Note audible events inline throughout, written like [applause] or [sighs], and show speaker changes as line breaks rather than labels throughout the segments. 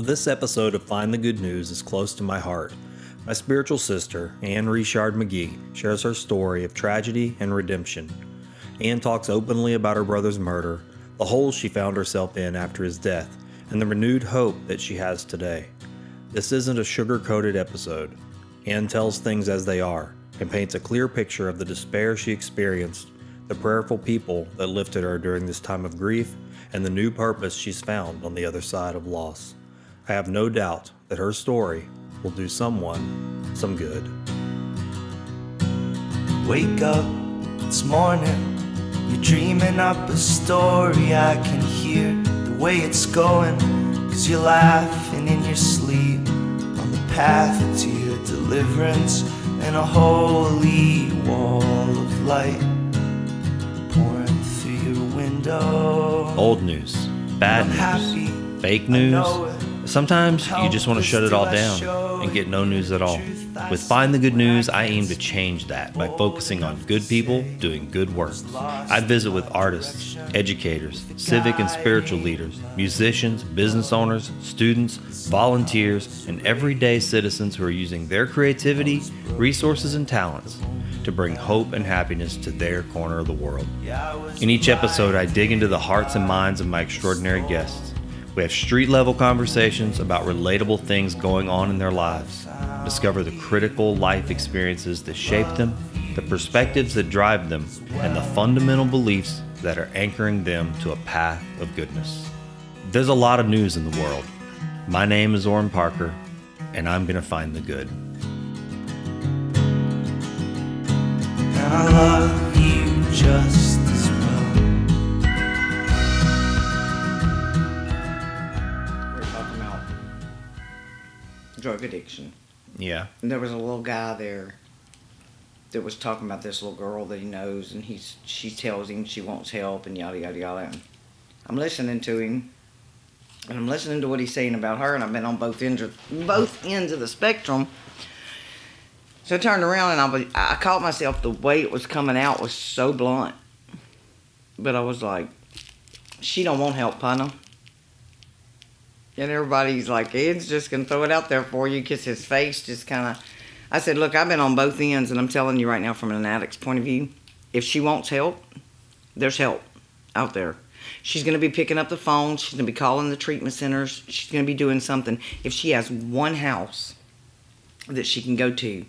This episode of Find the Good News is close to my heart. My spiritual sister, Ann Richard Magee, shares her story of tragedy and redemption. Ann talks openly about her brother's murder, the hole she found herself in after his death, and the renewed hope that she has today. This isn't a sugar coated episode. Ann tells things as they are and paints a clear picture of the despair she experienced, the prayerful people that lifted her during this time of grief, and the new purpose she's found on the other side of loss. I have no doubt that her story will do someone some good.
Wake up, it's morning. You're dreaming up a story I can hear the way it's going. Cause you're laughing in your sleep on the path to your deliverance and a holy wall of light pouring through your window.
Old news, bad news,
happy,
fake
I
news. Sometimes you just want to shut it all down and get no news at all. With Find the Good News, I aim to change that by focusing on good people doing good work. I visit with artists, educators, civic and spiritual leaders, musicians, business owners, students, volunteers, and everyday citizens who are using their creativity, resources, and talents to bring hope and happiness to their corner of the world. In each episode, I dig into the hearts and minds of my extraordinary guests. We have street level conversations about relatable things going on in their lives. Discover the critical life experiences that shape them, the perspectives that drive them, and the fundamental beliefs that are anchoring them to a path of goodness. There's a lot of news in the world. My name is Oran Parker, and I'm going to find the good.
And I love you just
drug addiction.
Yeah.
And there was a little guy there that was talking about this little girl that he knows, and he's she tells him she wants help and yada yada yada. And I'm listening to him, and I'm listening to what he's saying about her, and I've been on both ends of both ends of the spectrum. So I turned around and I was, I caught myself the way it was coming out was so blunt, but I was like, she don't want help, Punna. And everybody's like, Ed's just gonna throw it out there for you because his face just kind of. I said, look, I've been on both ends, and I'm telling you right now, from an addict's point of view, if she wants help, there's help out there. She's gonna be picking up the phone. She's gonna be calling the treatment centers. She's gonna be doing something. If she has one house that she can go to,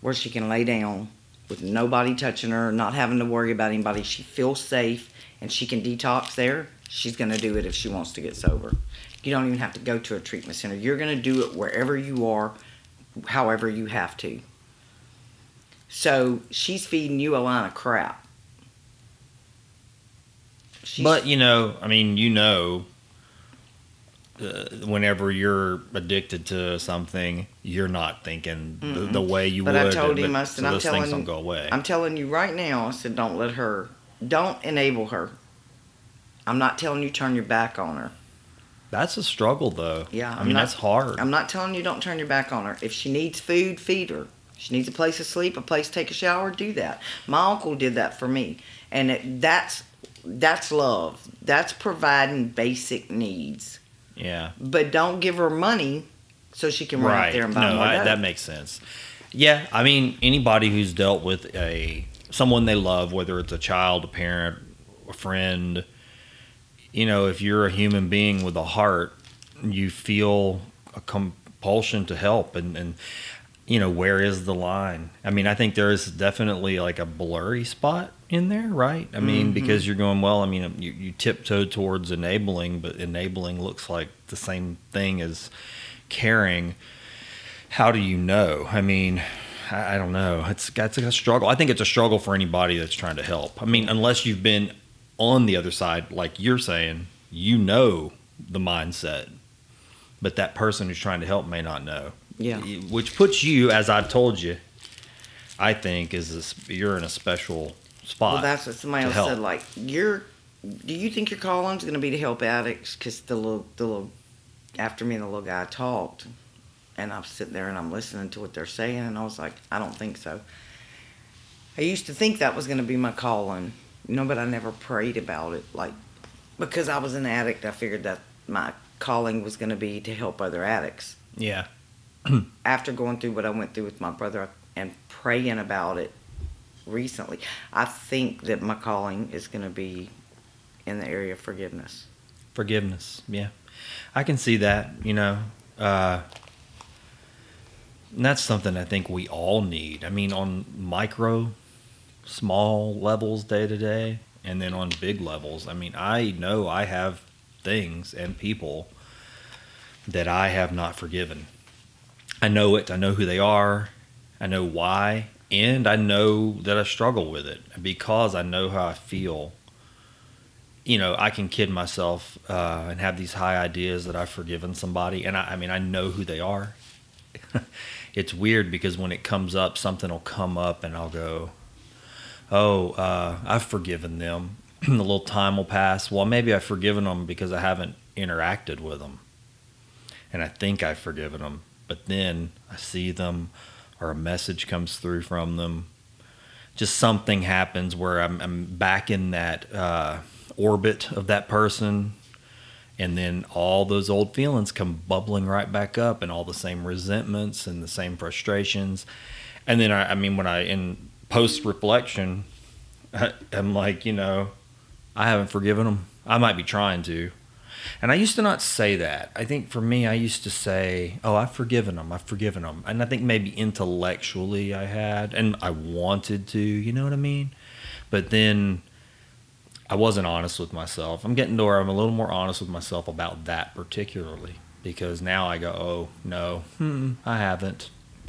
where she can lay down with nobody touching her, not having to worry about anybody, she feels safe, and she can detox there. She's gonna do it if she wants to get sober. You don't even have to go to a treatment center. You're going to do it wherever you are, however you have to. So she's feeding you a line of crap. She's,
But you know, I mean, you know, uh, whenever you're addicted to something, you're not thinking the, the way you
But
would.
I told him,
but-
I said,
so
I'm
those
telling
things don't go away.
I'm telling you right now. I said, don't let her. Don't enable her. I'm not telling you turn your back on her.
That's a struggle, though.
Yeah,
I
I'm
mean,
not-
that's hard.
I'm not telling you don't turn your back on her. If she needs food, feed her. She needs a place to sleep, a place to take a shower, do that. My uncle did that for me, and it, that's that's love. That's providing basic needs.
yeah,
But don't give her money so she can run
right.
out there and buy
no,
more
I, that makes sense. Yeah, I mean, anybody who's dealt with a someone they love, whether it's a child, a parent, a friend, you know, if you're a human being with a heart, you feel a compulsion to help, and and you know, where is the line? I mean, I think there is definitely like a blurry spot in there, right? I mean,
Mm-hmm.
because you're going, well, I mean, you, you tiptoe towards enabling, but enabling looks like the same thing as caring. How do you know? I mean, I, I don't know. It's it's a struggle. I think it's a struggle for anybody that's trying to help. I mean, unless you've been on the other side, like you're saying, you know the mindset, but that person who's trying to help may not know.
Yeah.
Which puts you, as I've told you, I think is this, you're in a special spot.
Well, that's what somebody else
help.
said. Like, you're. Do you think your calling's going to be to help addicts? Because the little, the little, after me, the little guy talked, and I'm sitting there and I'm listening to what they're saying, and I was like, I don't think so. I used to think that was going to be my calling, know, but I never prayed about it. Like, because I was an addict, I figured that my calling was going to be to help other addicts.
Yeah. [clears throat]
After going through what I went through with my brother and praying about it recently, I think that my calling is going to be in the area of forgiveness.
Forgiveness. Yeah. I can see that, you know. Uh, that's something I think we all need. I mean, on micro, small levels day to day, and then on big levels. I mean, I know I have things and people that I have not forgiven. I know it. I know who they are. I know why. And I know that I struggle with it because I know how I feel. You know, I can kid myself uh, and have these high ideas that I've forgiven somebody. And I, I mean, I know who they are. [laughs] it's weird because when it comes up, something will come up and I'll go, oh, uh, I've forgiven them. [clears throat] a little time will pass. Well, maybe I've forgiven them because I haven't interacted with them. And I think I've forgiven them. But then I see them or a message comes through from them. Just something happens where I'm, I'm back in that uh, orbit of that person. And then all those old feelings come bubbling right back up, and all the same resentments and the same frustrations. And then I, I mean, when I in post reflection, [laughs] I'm like, you know, I haven't forgiven them. I might be trying to. And I used to not say that. I think for me, I used to say, oh, I've forgiven them. I've forgiven them. And I think maybe intellectually I had, and I wanted to, you know what I mean? But then I wasn't honest with myself. I'm getting to where I'm a little more honest with myself about that particularly because now I go, oh, no, hmm, I haven't.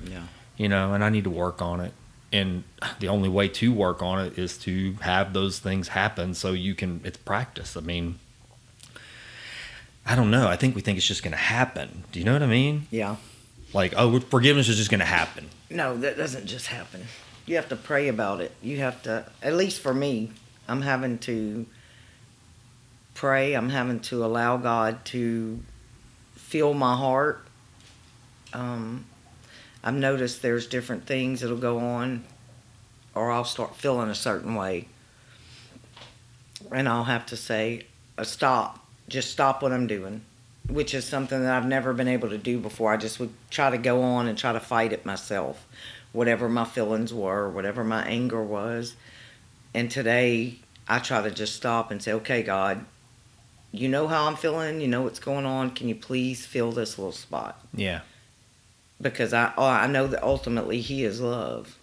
Yeah.
You know, and I need to work on it and the only way to work on it is to have those things happen so you can it's practice i mean i don't know i think we think it's just going to happen do you know what i mean
Yeah.
like oh forgiveness is just going to happen
No, that doesn't just happen. You have to pray about it. You have to, at least for me, I'm having to pray. I'm having to allow God to fill my heart. Um, I've noticed there's different things that'll go on, or I'll start feeling a certain way. And I'll have to say, uh, stop. Just stop what I'm doing, which is something that I've never been able to do before. I just would try to go on and try to fight it myself, whatever my feelings were, whatever my anger was. And today, I try to just stop and say, okay, God, you know how I'm feeling. You know what's going on. Can you please fill this little spot?
yeah
because I oh, I know that ultimately He is love,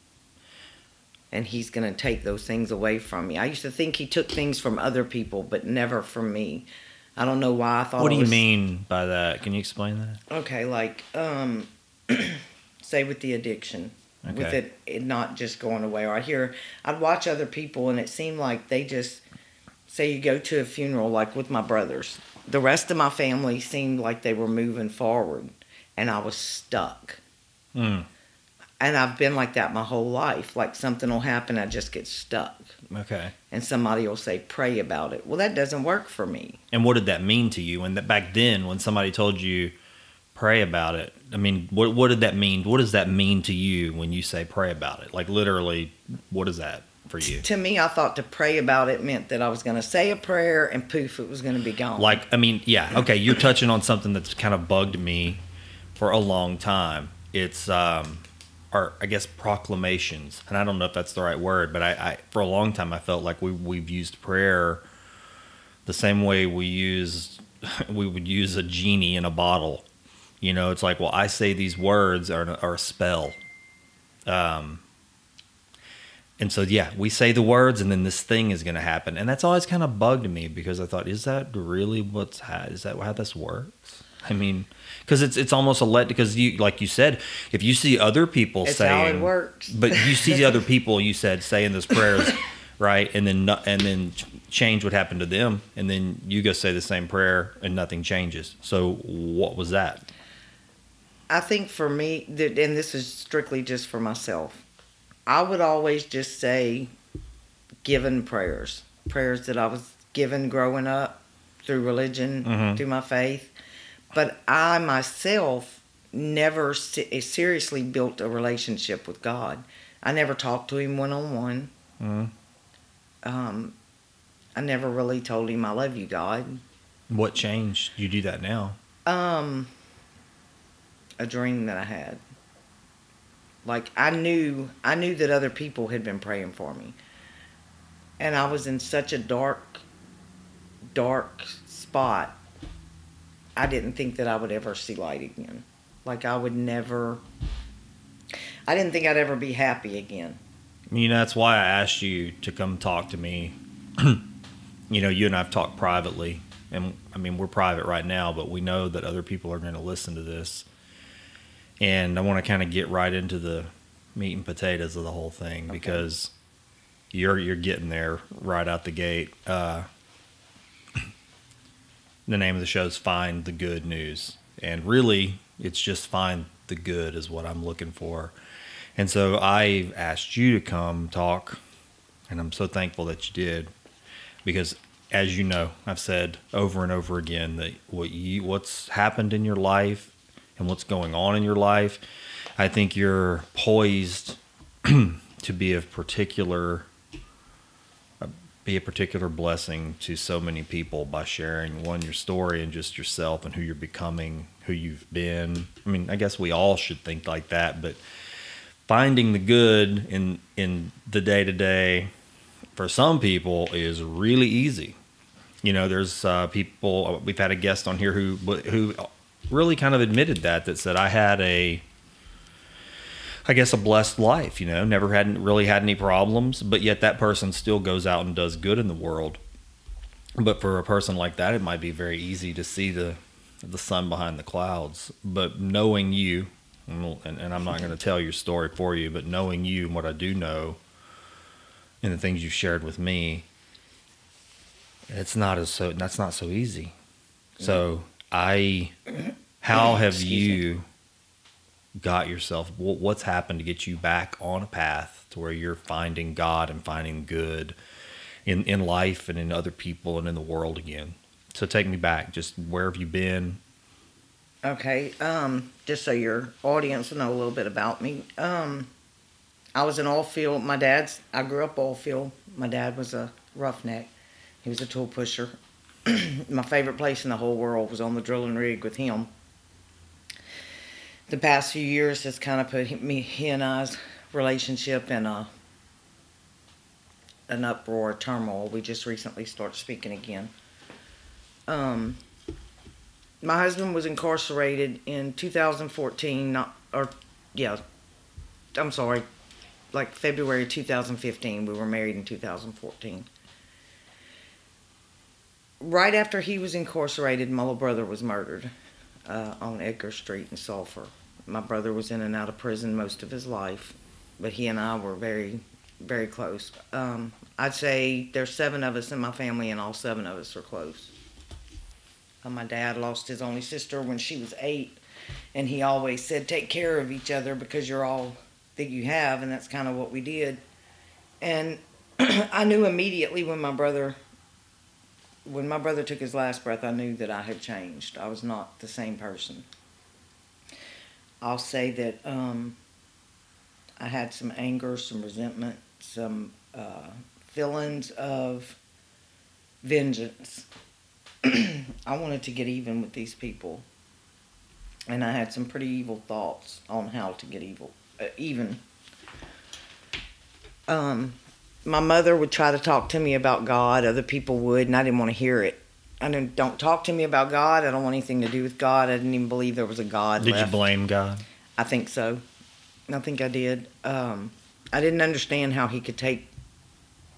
and He's going to take those things away from me. I used to think He took things from other people, but never from me. I don't know why I thought.
what do you
was-
mean by that can you explain that
Okay, like um, [clears throat] say with the addiction, with it, it not just going away. Or I hear I'd watch other people, and it seemed like they just say you go to a funeral, like with my brothers. The rest of my family seemed like they were moving forward, and I was stuck.
mm,
and I've been like that my whole life. Like something will happen, I just get stuck,
okay
and somebody will say, "Pray about it." Well, that doesn't work for me.
and what did that mean to you And that back then when somebody told you pray about it i mean what, what did that mean what does that mean to you when you say pray about it like literally what is that for you
To me, I thought to pray about it meant that I was going to say a prayer, and poof, it was going to be gone.
like i mean yeah okay you're touching on something that's kind of bugged me for a long time. It's um or i guess proclamations and i don't know if that's the right word but i, I for a long time i felt like we, we've used prayer the same way we use [laughs] we would use a genie in a bottle. You know it's like well i say these words are, are a spell. Um and so yeah we say the words and then this thing is going to happen. And that's always kind of bugged me because i thought is that really what's ha- is that how this works? I mean because it's it's almost a let because you like you said if you see other people
it's
saying
how it works. [laughs]
but you see the other [laughs] people you said saying those prayers right and then and then change what happened to them and then you go say the same prayer and nothing changes so what was that
I think for me, that, and this is strictly just for myself, I would always just say given prayers, prayers that I was given growing up through religion,
Mhm.
through my faith. But I myself never se- seriously built a relationship with God. I never talked to Him one on one. Um, I never really told Him I love you, God.
what changed you do that now
Um, a dream that I had. Like I knew, I knew that other people had been praying for me, and I was in such a dark, dark spot. I didn't think that I would ever see light again. Like I would never. I didn't think I'd ever be happy again.
You know, that's why I asked you to come talk to me. [clears throat] you know, you and I've talked privately, and I mean, we're private right now, but we know that other people are going to listen to this. And I want to kind of get right into the meat and potatoes of the whole thing
Okay.
because you're you're getting there right out the gate. Uh, the name of the show is "Find the Good News," and really, it's just find the good is what I'm looking for. And so I asked you to come talk, and I'm so thankful that you did, because as you know, I've said over and over again that what you what's happened in your life and what's going on in your life, I think you're poised [clears throat] to be of particular be a particular blessing to so many people by sharing one your story and just yourself and who you're becoming, who you've been. I mean, I guess we all should think like that, but finding the good in in the day to day for some people is really easy. You know, there's uh, people. We've had a guest on here who who really kind of admitted that that said I had a I guess a blessed life, you know, never had really had any problems, but yet that person still goes out and does good in the world. But for a person like that, it might be very easy to see the the sun behind the clouds. But knowing you, and, and I'm not going to tell your story for you, but knowing you and what I do know, and the things you've shared with me, it's not as so that's not so easy. So I, how have
Excuse me.
Got yourself? What's happened to get you back on a path to where you're finding God and finding good in in life and in other people and in the world again? So take me back. Just where have you been?
Okay, um, just so your audience will know a little bit about me. Um, I was in oil field. My dad's, I grew up oil field. My dad was a roughneck. He was a tool pusher. [clears throat] My favorite place in the whole world was on the drilling rig with him. The past few years has kind of put me, he and I's relationship in a, an uproar, turmoil. We just recently started speaking again. Um, my husband was incarcerated in 2014 not or yeah i'm sorry like february 2015 we were married in 2014 right after he was incarcerated my little brother was murdered uh, on edgar street in sulphur my brother was in and out of prison most of his life but he and i were very very close um, i'd say there's seven of us in my family and all seven of us are close uh, my dad lost his only sister when she was eight, and he always said, "Take care of each other because you're all that you have," and that's kind of what we did. And [clears throat] I knew immediately when my brother, when my brother took his last breath, I knew that I had changed. I was not the same person. I'll say that um, I had some anger, some resentment, some uh, feelings of vengeance. [clears throat] I wanted to get even with these people, and I had some pretty evil thoughts on how to get evil, uh, even. Um, my mother would try to talk to me about God. Other people would, and I didn't want to hear it. I didn't. Don't talk to me about God. I don't want anything to do with God. I didn't even believe there was a God.
Did
left.
you blame God?
I think so. I think I did. Um, I didn't understand how he could take.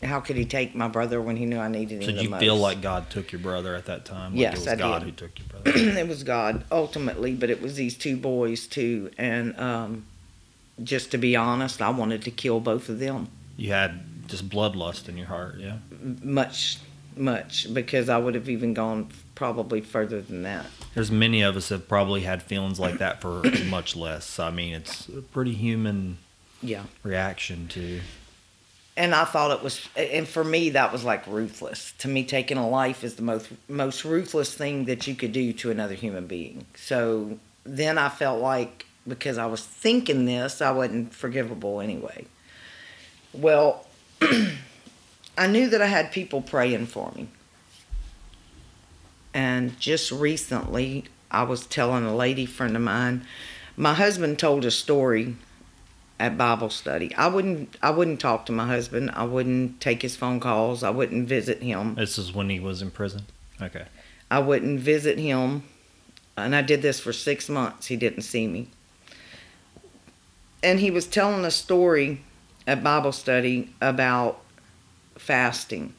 How could he take my brother when he knew I needed him
Did
the
you
most?
feel like God took your brother at that time? Like
Yes,
it was
I
God
did.
who took your brother. [clears throat]
it was God ultimately, but it was these two boys too. And um, just to be honest, I wanted to kill both of them.
you had just bloodlust in your heart, yeah.
Much, much, because I would have even gone probably further than that.
There's many of us have probably had feelings like that for [coughs] much less. I mean, it's a pretty human
Yeah.
reaction to.
And I thought it was, and for me, that was like ruthless. To me, taking a life is the most most ruthless thing that you could do to another human being. So then I felt like because I was thinking this, I wasn't forgivable anyway. Well, [clears throat] I knew that I had people praying for me. And just recently, I was telling a lady friend of mine. My husband told a story at Bible study. I wouldn't I wouldn't talk to my husband. I wouldn't take his phone calls. I wouldn't visit him.
This is when he was in prison. Okay.
I wouldn't visit him. And I did this for 6 months. He didn't see me. And he was telling a story at Bible study about fasting.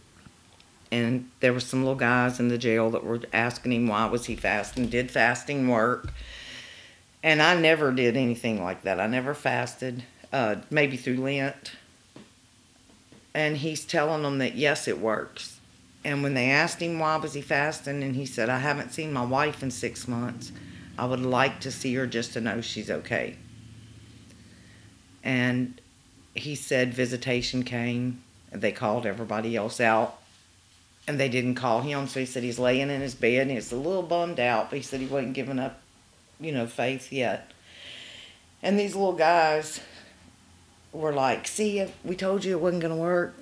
And there were some little guys in the jail that were asking him why was he fasting? Did fasting work? And I never did anything like that. I never fasted, uh, maybe through Lent. And he's telling them that yes, it works. And when they asked him why was he fasting, and he said, "I haven't seen my wife in six months. I would like to see her just to know she's okay." And he said visitation came, and they called everybody else out, and they didn't call him. So he said he's laying in his bed, and he's a little bummed out, but he said he wasn't giving up, you know, faith yet. And these little guys were like, "See, we told you it wasn't going to work."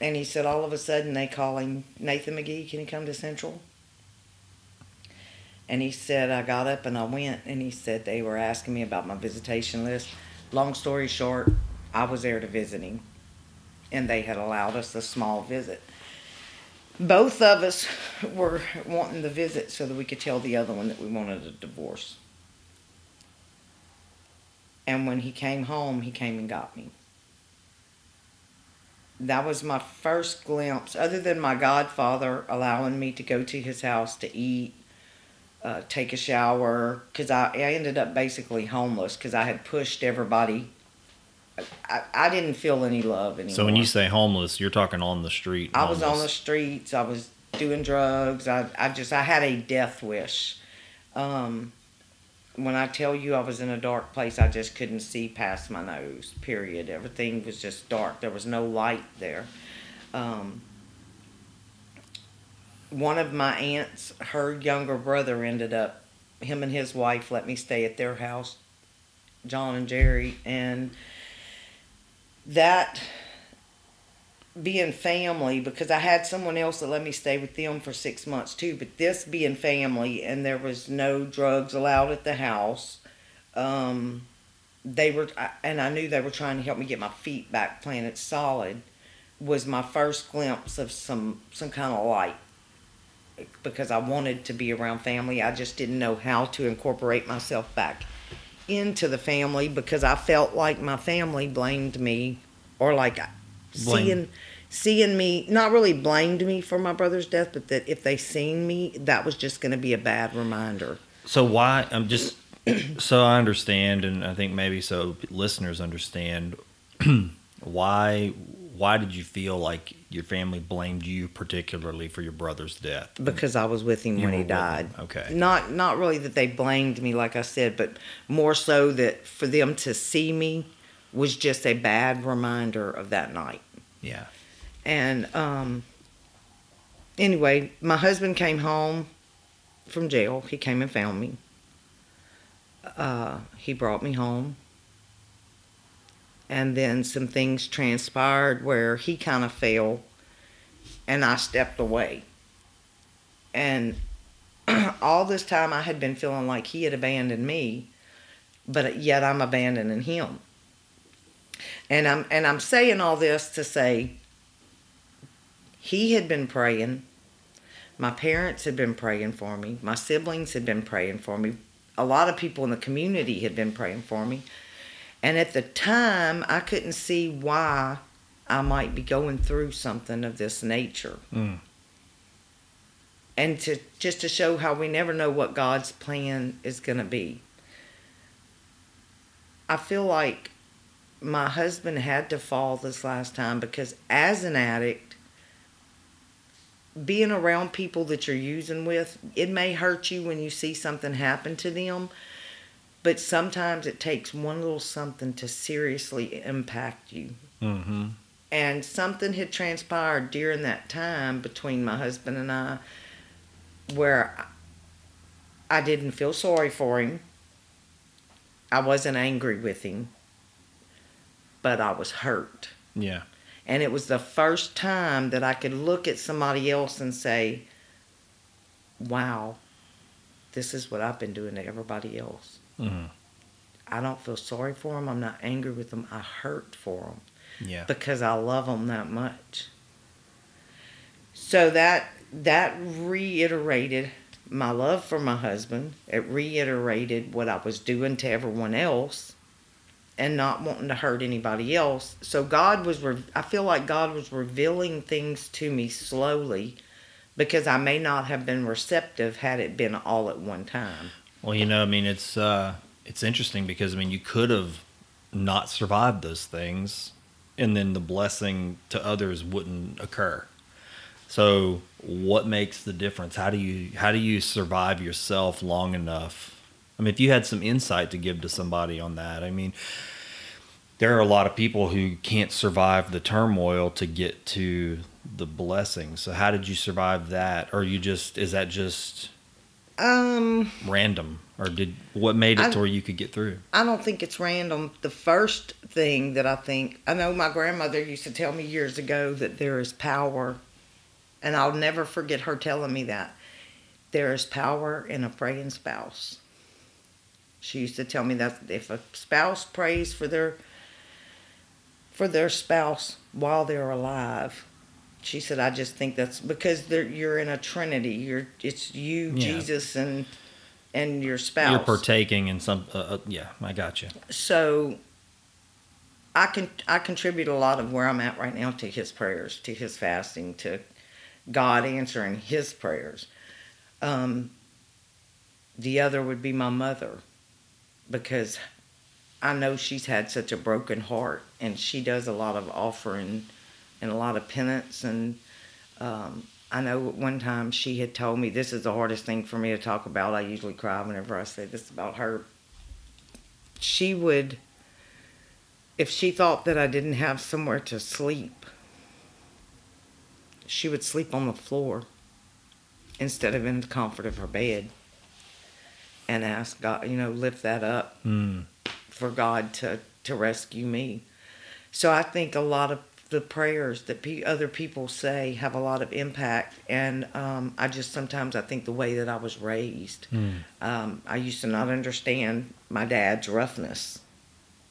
And he said, all of a sudden, they call him, Nathan Magee, can you come to Central? And he said, I got up and I went, and he said, they were asking me about my visitation list. Long story short, I was there to visit him, and they had allowed us a small visit. Both of us were wanting the visit so that we could tell the other one that we wanted a divorce. And when he came home, he came and got me that was my first glimpse, other than my godfather allowing me to go to his house to eat, uh, take a shower, because I, I ended up basically homeless because I had pushed everybody. I, I didn't feel any love anymore.
So when you say homeless, you're talking on the street.
I was on the streets. I was doing drugs. I, I just I had a death wish. Um, when I tell you I was in a dark place, I just couldn't see past my nose. Period. Everything was just dark. There was no light there. Um, one of my aunts, her younger brother, ended up. Him and his wife let me stay at their house, John and Jerry, and that being family because I had someone else that let me stay with them for six months too. But this being family and there was no drugs allowed at the house. Um, they were, and I knew they were trying to help me get my feet back planted solid. Was my first glimpse of some some kind of light because I wanted to be around family. I just didn't know how to incorporate myself back into the family because I felt like my family blamed me or like
Blame.
seeing seeing me not really blamed me for my brother's death but that if they seen me that was just going to be a bad reminder
So why? I'm just [clears throat] so I understand, and I think maybe so listeners understand [clears throat] why. Why did you feel like your family blamed you particularly for your brother's death?
because I was with him
You
when he died
Okay.
not not really that they blamed me like I said but more so that for them to see me was just a bad reminder of that night
Yeah.
And um, anyway, my husband came home from jail. He came and found me. Uh, he brought me home. And then some things transpired where he kind of fell and I stepped away. And [clears throat] all this time I had been feeling like he had abandoned me, but yet I'm abandoning him. And I'm and I'm saying all this to say he had been praying. My parents had been praying for me. My siblings had been praying for me. A lot of people in the community had been praying for me. And at the time, I couldn't see why I might be going through something of this nature.
Mm.
And to just to show how we never know what God's plan is going to be. I feel like my husband had to fall this last time because as an addict, being around people that you're using with, it may hurt you when you see something happen to them, but sometimes it takes one little something to seriously impact you.
Mm-hmm.
And something had transpired during that time between my husband and I where I didn't feel sorry for him. I wasn't angry with him, but I was hurt.
Yeah.
And it was the first time that I could look at somebody else and say, wow, this is what I've been doing to everybody else.
Mhm.
I don't feel sorry for them. I'm not angry with them. I hurt for them
Yeah.
because I love them that much. So that that reiterated my love for my husband. It reiterated what I was doing to everyone else and not wanting to hurt anybody else. So God was re- I feel like God was revealing things to me slowly because I may not have been receptive had it been all at one time.
Well, you know, I mean, it's uh, it's interesting because I mean, you could have not survived those things, and then the blessing to others wouldn't occur. So, what makes the difference? How do you how do you survive yourself long enough? I mean, if you had some insight to give to somebody on that, I mean, there are a lot of people who can't survive the turmoil to get to the blessing. So, how did you survive that? Or you just is that just
Um
random or did what made it
I-
to where you could get through
I don't think it's random. The first thing that I think, I know my grandmother used to tell me years ago that there is power, and I'll never forget her telling me that. There is power in a praying spouse. She used to tell me that if a spouse prays for their for their spouse while they're alive, she said, "I just think that's because you're in a trinity. You're it's you,
Yeah.
Jesus, and and your spouse.
you're partaking in some uh, uh, yeah i got you
so I can I contribute a lot of where I'm at right now to his prayers, to his fasting, to God answering his prayers. Um, the other would be my mother, because I know she's had such a broken heart, and she does a lot of offering and a lot of penance. And um, I know at one time she had told me this is the hardest thing for me to talk about. I usually cry whenever I say this about her. She would if she thought that I didn't have somewhere to sleep, she would sleep on the floor instead of in the comfort of her bed and ask God, you know, lift that up
mm.
for God to, to rescue me. So I think a lot of the prayers that pe- other people say have a lot of impact. And um, I just sometimes I think the way that I was raised,
Mm.
um, I used to not understand my dad's roughness.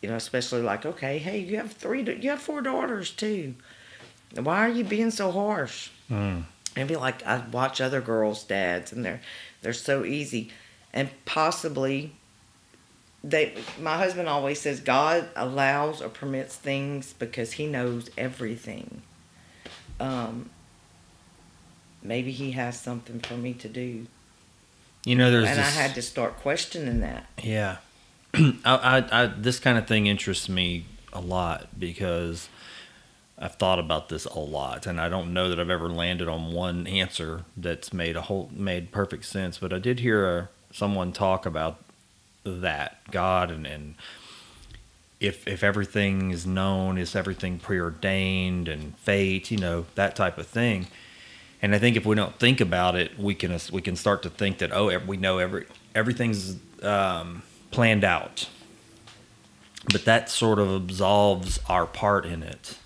You know, especially like, okay, hey, you have three, you have four daughters too. Why are you being so harsh?
Mm.
and be like I watch other girls' dads and they're they're so easy and possibly they my husband always says God allows or permits things because he knows everything. Um maybe he has something for me to do.
you know there's
and I had to start questioning that.
yeah [clears throat] I, I, I this kind of thing interests me a lot because I've thought about this a lot, and I don't know that I've ever landed on one answer that's made a whole made perfect sense. But I did hear uh someone talk about that God and and if if everything is known, is everything preordained and fate, you know that type of thing. And I think if we don't think about it, we can we can start to think that oh we know every everything's um, planned out. But that sort of absolves our part in it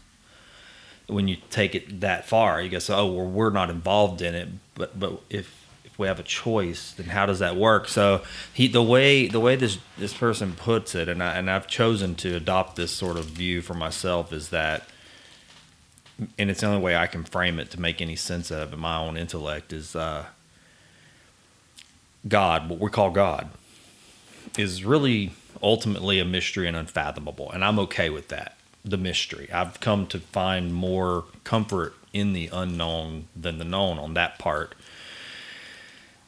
when you take it that far, you go, so, oh, well, we're not involved in it. But but if if we have a choice, then how does that work? So he the way the way this this person puts it, and I and I've chosen to adopt this sort of view for myself is that, and it's the only way I can frame it to make any sense of in my own intellect is uh, God, what we call God, is really ultimately a mystery and unfathomable, and I'm okay with that the mystery. I've come to find more comfort in the unknown than the known on that part.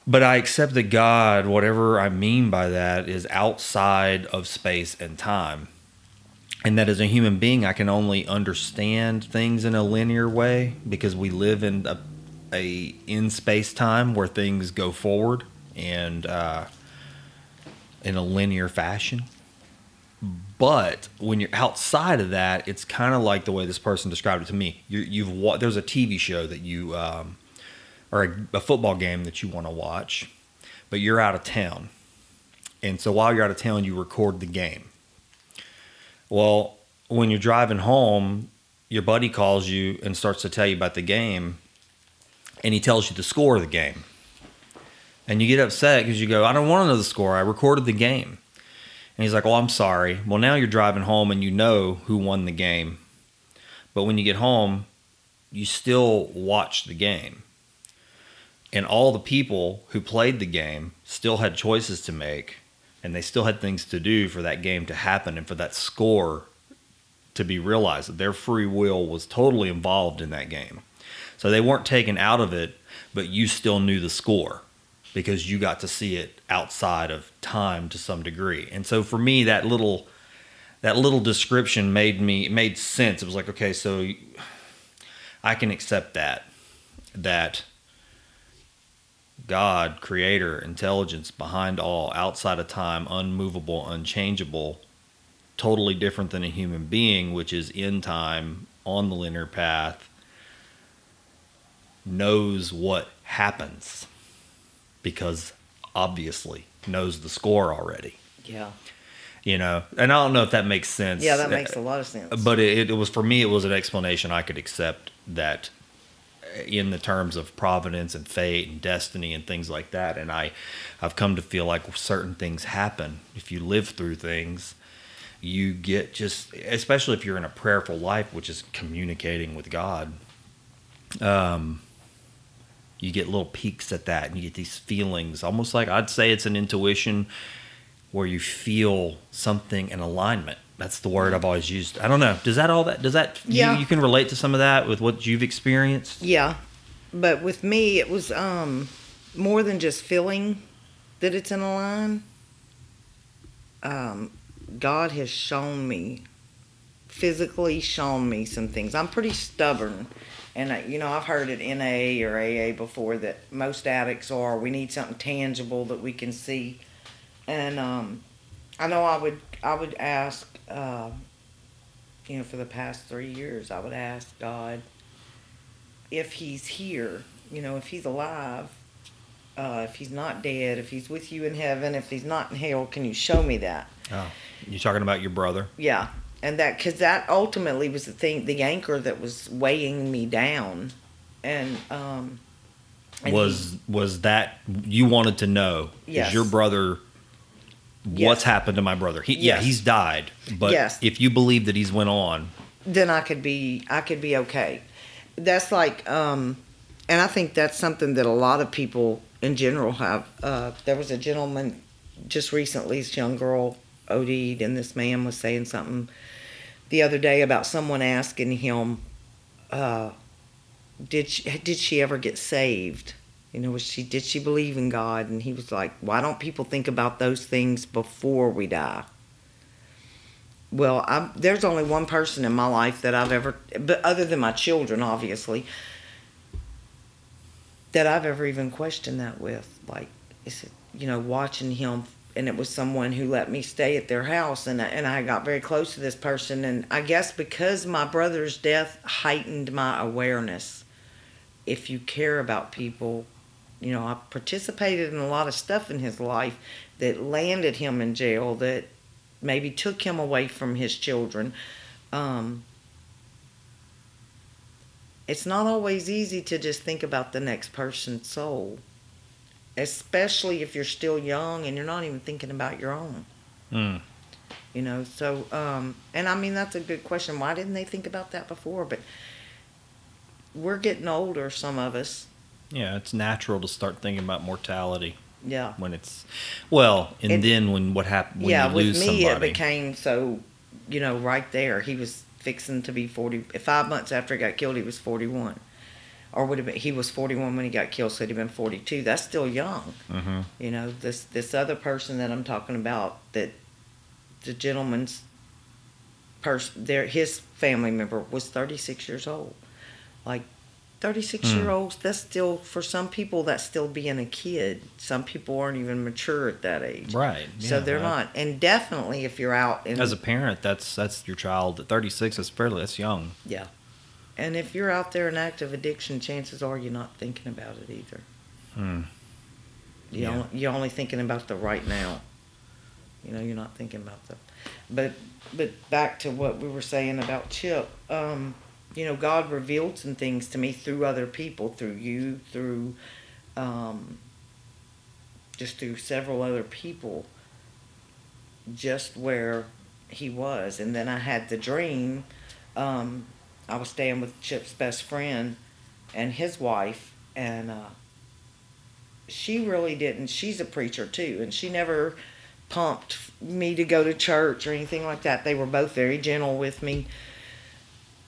But I accept that God, whatever I mean by that, is outside of space and time. And that as a human being, I can only understand things in a linear way because we live in a, a in space time where things go forward and uh, in a linear fashion. But when you're outside of that, it's kind of like the way this person described it to me. You, you've there's a TV show that you um, or a, a football game that you want to watch, but you're out of town, and so while you're out of town, you record the game. Well, when you're driving home, your buddy calls you and starts to tell you about the game, and he tells you the score of the game. And you get upset because you go, I don't want to know the score. I recorded the game. And he's like, Well, I'm sorry. Well, now you're driving home and you know who won the game. But when you get home, you still watch the game. And all the people who played the game still had choices to make and they still had things to do for that game to happen and for that score to be realized their free will was totally involved in that game. So they weren't taken out of it, but you still knew the score because you got to see it outside of time to some degree. And so for me that little that little description made me made sense. It was like, okay, so I can accept that that God, creator, intelligence behind all, outside of time, unmovable, unchangeable, totally different than a human being, which is in time, on the linear path, knows what happens because obviously knows the score already.
Yeah.
You know, and I don't know if that makes sense.
Yeah, that makes a lot of sense.
But it, it was for me, it was an explanation I could accept that in the terms of providence and fate and destiny and things like that. And I, I've come to feel like certain things happen if you live through things. You get just, especially if you're in a prayerful life, which is communicating with God. Um, you get little peaks at that, and you get these feelings, almost like I'd say it's an intuition, where you feel something in alignment. That's the word I've always used. I don't know. Does that all that does that
Yeah.
you, you can relate to some of that with what you've experienced?
Yeah, but with me, it was um, more than just feeling that it's in a line. Um, God has shown me, physically shown me some things. I'm pretty stubborn, and I, you know I've heard it NA or AA before that most addicts are. We need something tangible that we can see, and um, I know I would I would ask. Uh, you know, for the past three years, I would ask God if he's here, you know, if he's alive, uh, if he's not dead, if he's with you in heaven, if he's not in hell, can you show me that?
Oh, you're talking about your brother.
Yeah, and that because that ultimately was the thing, the anchor that was weighing me down, and um, and
was was that you wanted to know? Is
Yes.
your brother? What's happened to my brother? He, Yeah, he's died. But
Yes.
if you believe that he's went on,
then I could be I could be okay. That's like, um, and I think that's something that a lot of people in general have. Uh, there was a gentleman just recently, this young girl OD'd, and this man was saying something the other day about someone asking him, uh, "Did she, did she ever get saved? You know, was she did she believe in God?" And he was like, "Why don't people think about those things before we die?" Well, I'm, there's only one person in my life that I've ever, but other than my children, obviously, that I've ever even questioned that with. Like, is it, you know, watching him, and it was someone who let me stay at their house, and I, and I got very close to this person, and I guess because my brother's death heightened my awareness. If you care about people, you know, I participated in a lot of stuff in his life that landed him in jail, that maybe took him away from his children. Um, it's not always easy to just think about the next person's soul, especially if you're still young and you're not even thinking about your own.
mm,
You know, so um, and I mean that's a good question. Why didn't they think about that before? But we're getting older, some of us.
Yeah, it's natural to start thinking about mortality
Yeah.
when it's well, and
It-
then when what happened when
yeah,
you lose somebody.
Yeah, with me
somebody.
it became so, you know, right there. He was fixing to be forty. Five months after he got killed, he was forty-one, or would have been. He was forty-one when he got killed, so he'd have been forty-two. That's still young.
hmm
You know, this this other person that I'm talking about, that the gentleman's person, there, his family member was 36 years old. Like, 36 year olds, that's still for some people that's still being a kid. Some people aren't even mature at that age.
Right.
So
yeah,
they're
I-
not, and definitely if you're out in
As a parent, that's that's your child at 36. That's fairly that's young.
yeah, and if you're out there in active addiction, chances are you're not thinking about it either.
Hmm.
You
Yeah.
only, you're only thinking about the right now. You know, you're not thinking about the. But but back to what we were saying about Chip. Um, you know, God revealed some things to me through other people, through you, through um, just through several other people, just where he was. And then I had the dream. Um, I was staying with Chip's best friend and his wife, and uh, she really didn't. She's a preacher too, and she never pumped me to go to church or anything like that. They were both very gentle with me.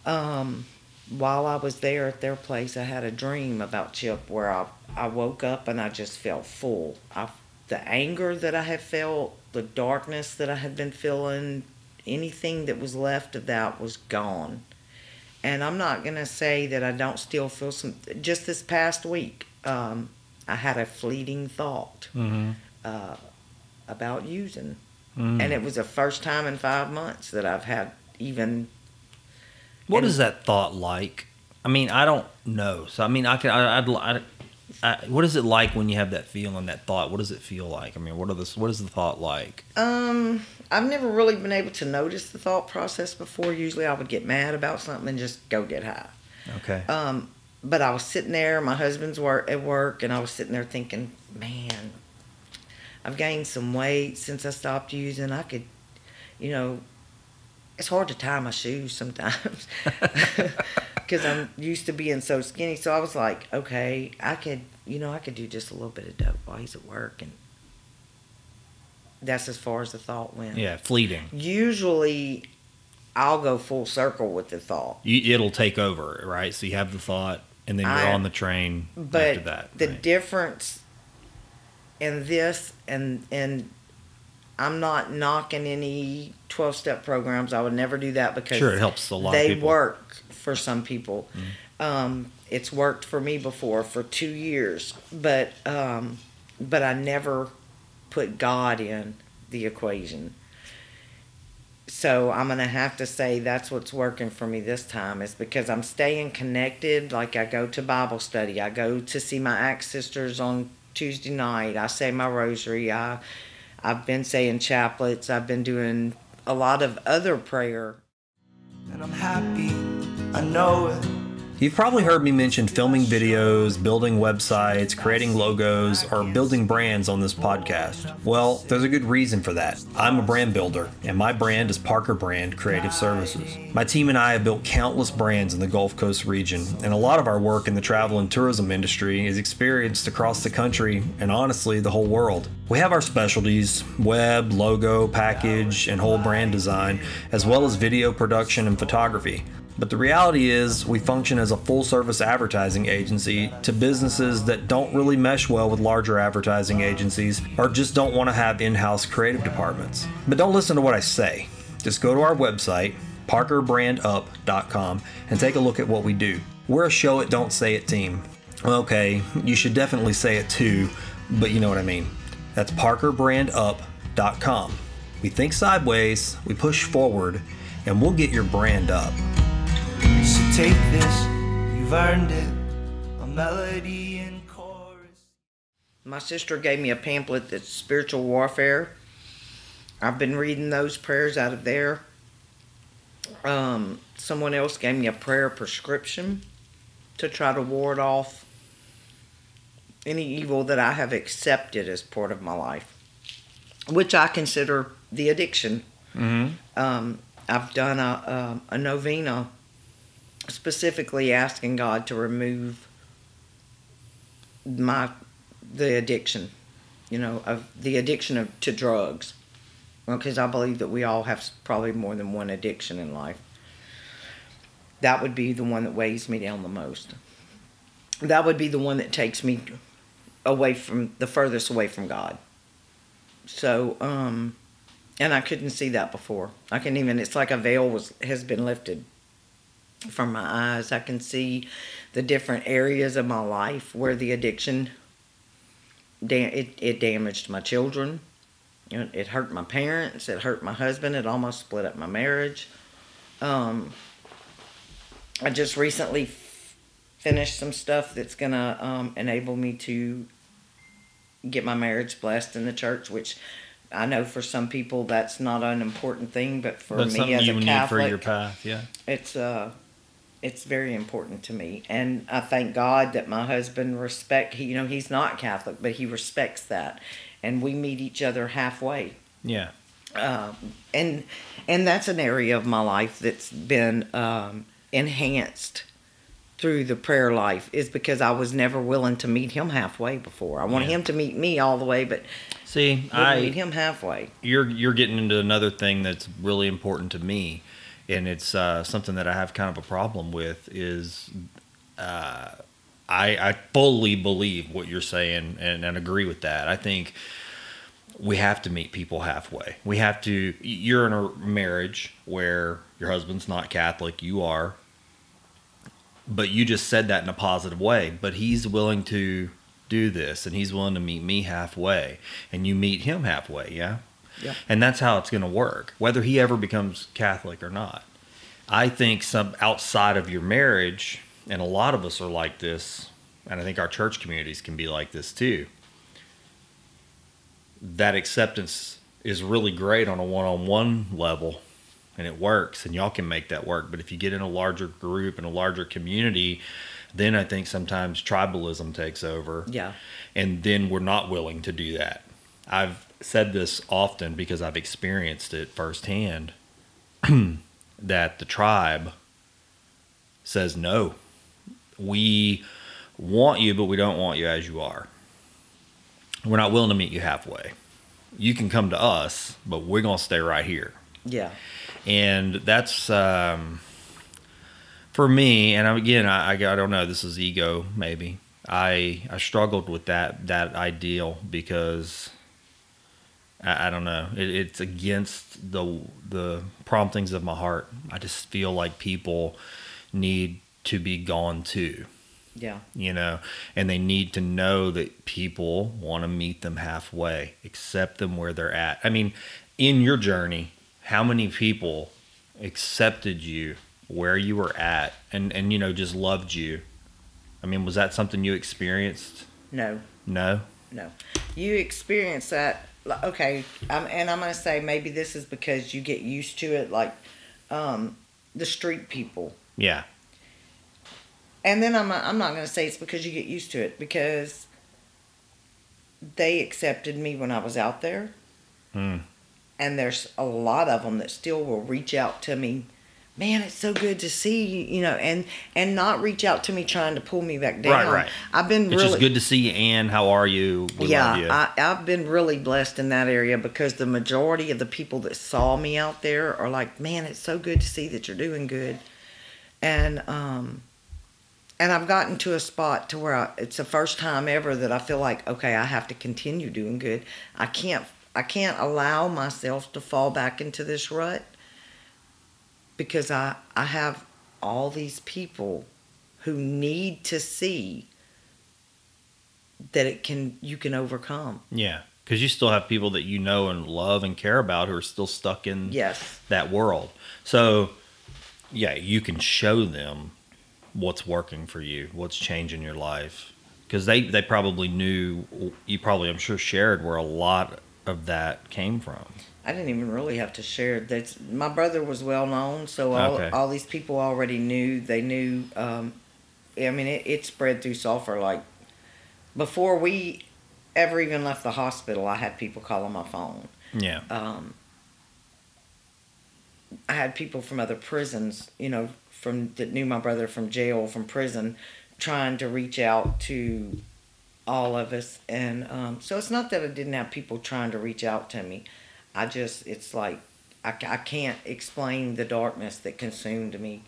Um, while I was there at their place, I had a dream about Chip where I, I woke up and I just felt full. I, the anger that I had felt, the darkness that I had been feeling, anything that was left of that was gone. And I'm not going to say that I don't still feel some. Just this past week, um, I had a fleeting thought
Mm-hmm.
uh, about using.
Mm.
And it was the first time in five months that I've had even.
What
and-
is that thought like? I mean, I don't know. So I mean, I can. I, I'd. I, I, what is it like when you have that feeling, that thought? What does it feel like? I mean, what are the what is the thought like?
Um, I've never really been able to notice the thought process before. Usually I would get mad about something and just go get high.
Okay.
Um, but I was sitting there, my husband's work at work, and I was sitting there thinking, man, I've gained some weight since I stopped using. I could, you know, it's hard to tie my shoes sometimes [laughs] because I'm used to being so skinny. So I was like, okay, I could, you know, I could do just a little bit of dope while he's at work, and that's as far as the thought went.
yeah, fleeting.
Usually, I'll go full circle with the thought.
You, it'll take over, right? So you have the thought, and then you're
I-
on the train
but
after that.
the
right?
difference in this and and I'm not knocking any 12 step programs. I would never do that because
Sure, it helps a lot of
they
people. Mm-hmm.
work for some people. Um, it's worked for me before for two years, but um, but I never put God in the equation. So I'm gonna have to say that's what's working for me this time is because I'm staying connected. Like I go to Bible study, I go to see my ACTS sisters on Tuesday night. I say my rosary. I I've been saying chaplets. I've been doing a lot of other prayer.
And I'm happy, I know it.
You've probably heard me mention filming videos, building websites, creating logos, or building brands on this podcast. Well, there's a good reason for that. I'm a brand builder, and my brand is Parker Brand Creative Services. My team and I have built countless brands in the Gulf Coast region, and a lot of our work in the travel and tourism industry is experienced across the country and honestly the whole world. We have our specialties web, logo, package, and whole brand design, as well as video production and photography. But the reality is, we function as a full service advertising agency to businesses that don't really mesh well with larger advertising agencies or just don't want to have in house creative departments. But don't listen to what I say. Just go to our website, parkerbrandup.com, and take a look at what we do. We're a show it, don't say it team. Okay, you should definitely say it too, but you know what I mean. That's parkerbrandup.com. We think sideways, we push forward, and we'll get your brand up.
So take this, you've earned it. A melody and chorus.
My sister gave me a pamphlet that's spiritual warfare. I've been reading those prayers out of there. Um, someone else gave me a prayer prescription to try to ward off any evil that I have accepted as part of my life, which I consider the addiction.
Mm-hmm.
Um, I've done a, a, a novena specifically asking God to remove my the addiction, you know, of the addiction of to drugs, because I believe that we all have probably more than one addiction in life. That would be the one that weighs me down the most. That would be the one that takes me away from the furthest away from God. So, um, and I couldn't see that before. I can even. It's like a veil was has been lifted from my eyes. I can see the different areas of my life where the addiction it, it damaged my children. It hurt my parents. It hurt my husband. It almost split up my marriage. Um, I just recently f- finished some stuff that's gonna um, enable me to get my marriage blessed in the church, which I know for some people that's not an important thing, but for me as a Catholic,
for your path, yeah.
it's uh it's very important to me, and I thank God that my husband respect. He, you know, he's not Catholic, but he respects that, and we meet each other halfway.
Yeah.
Um, and and that's an area of my life that's been um, enhanced through the prayer life is because I was never willing to meet him halfway before. I wanted
Yeah.
him to meet me all the way, but
See, I
meet him halfway.
you're you're getting into another thing that's really important to me, and it's uh, something that I have kind of a problem with. Is uh, I I fully believe what you're saying and, and agree with that. I think we have to meet people halfway. We have to. You're in a marriage where your husband's not Catholic, you are, but you just said that in a positive way. But he's willing to do this, and he's willing to meet me halfway, and you meet him halfway. Yeah.
Yeah.
And that's how it's going to work, whether he ever becomes Catholic or not. I think some outside of your marriage, and a lot of us are like this, and I think our church communities can be like this too. That acceptance is really great on a one on one level and it works, and y'all can make that work. But if you get in a larger group and a larger community, then I think sometimes tribalism takes over
Yeah.
and then we're not willing to do that. I've said this often because I've experienced it firsthand [clears throat] that the tribe says no. We want you, but we don't want you as you are. We're not willing to meet you halfway. You can come to us, but we're going to stay right here
Yeah.
and that's um, for me. And again, I, I I don't know. This is ego, maybe. I I struggled with that that ideal because I, I don't know. It, it's against the the promptings of my heart. I just feel like people need to be gone too
Yeah.
you know, and they need to know that people want to meet them halfway, accept them where they're at. I mean, in your journey, how many people accepted you where you were at and and you know just loved you? I mean, was that something you experienced?
No.
No.
No. You experience that. Okay. Um, and I'm going to say maybe this is because you get used to it, like um, the street people.
Yeah.
And then I'm not, I'm not going to say it's because you get used to it because they accepted me when I was out there.
Hmm.
And there's a lot of them that still will reach out to me. Man, it's so good to see you, you know, and and not reach out to me trying to pull me back down.
Right, right.
I've been
It's
really
just good to see you, Ann. How are you? We
yeah,
you.
I, I've been really blessed in that area because the majority of the people that saw me out there are like, "Man, it's so good to see that you're doing good," and um, and I've gotten to a spot to where I, it's the first time ever that I feel like, okay, I have to continue doing good. I can't, I can't allow myself to fall back into this rut because I, I have all these people who need to see that it can you can overcome.
yeah, because you still have people that you know and love and care about who are still stuck in
Yes.
that world. So, yeah, you can show them what's working for you, what's changing your life, because they they probably knew you probably I'm sure shared where a lot of that came from.
I didn't even really have to share. That's my brother was well known, so all,
Okay.
all these people already knew. They knew. Um, I mean, it, it spread through Sulphur. Like before we ever even left the hospital, I had people call on my phone.
Yeah,
Um, I had people from other prisons, you know, from that knew my brother from jail, from prison, trying to reach out to all of us. And um, so it's not that I didn't have people trying to reach out to me. I just, it's like, I, I can't explain the darkness that consumed me.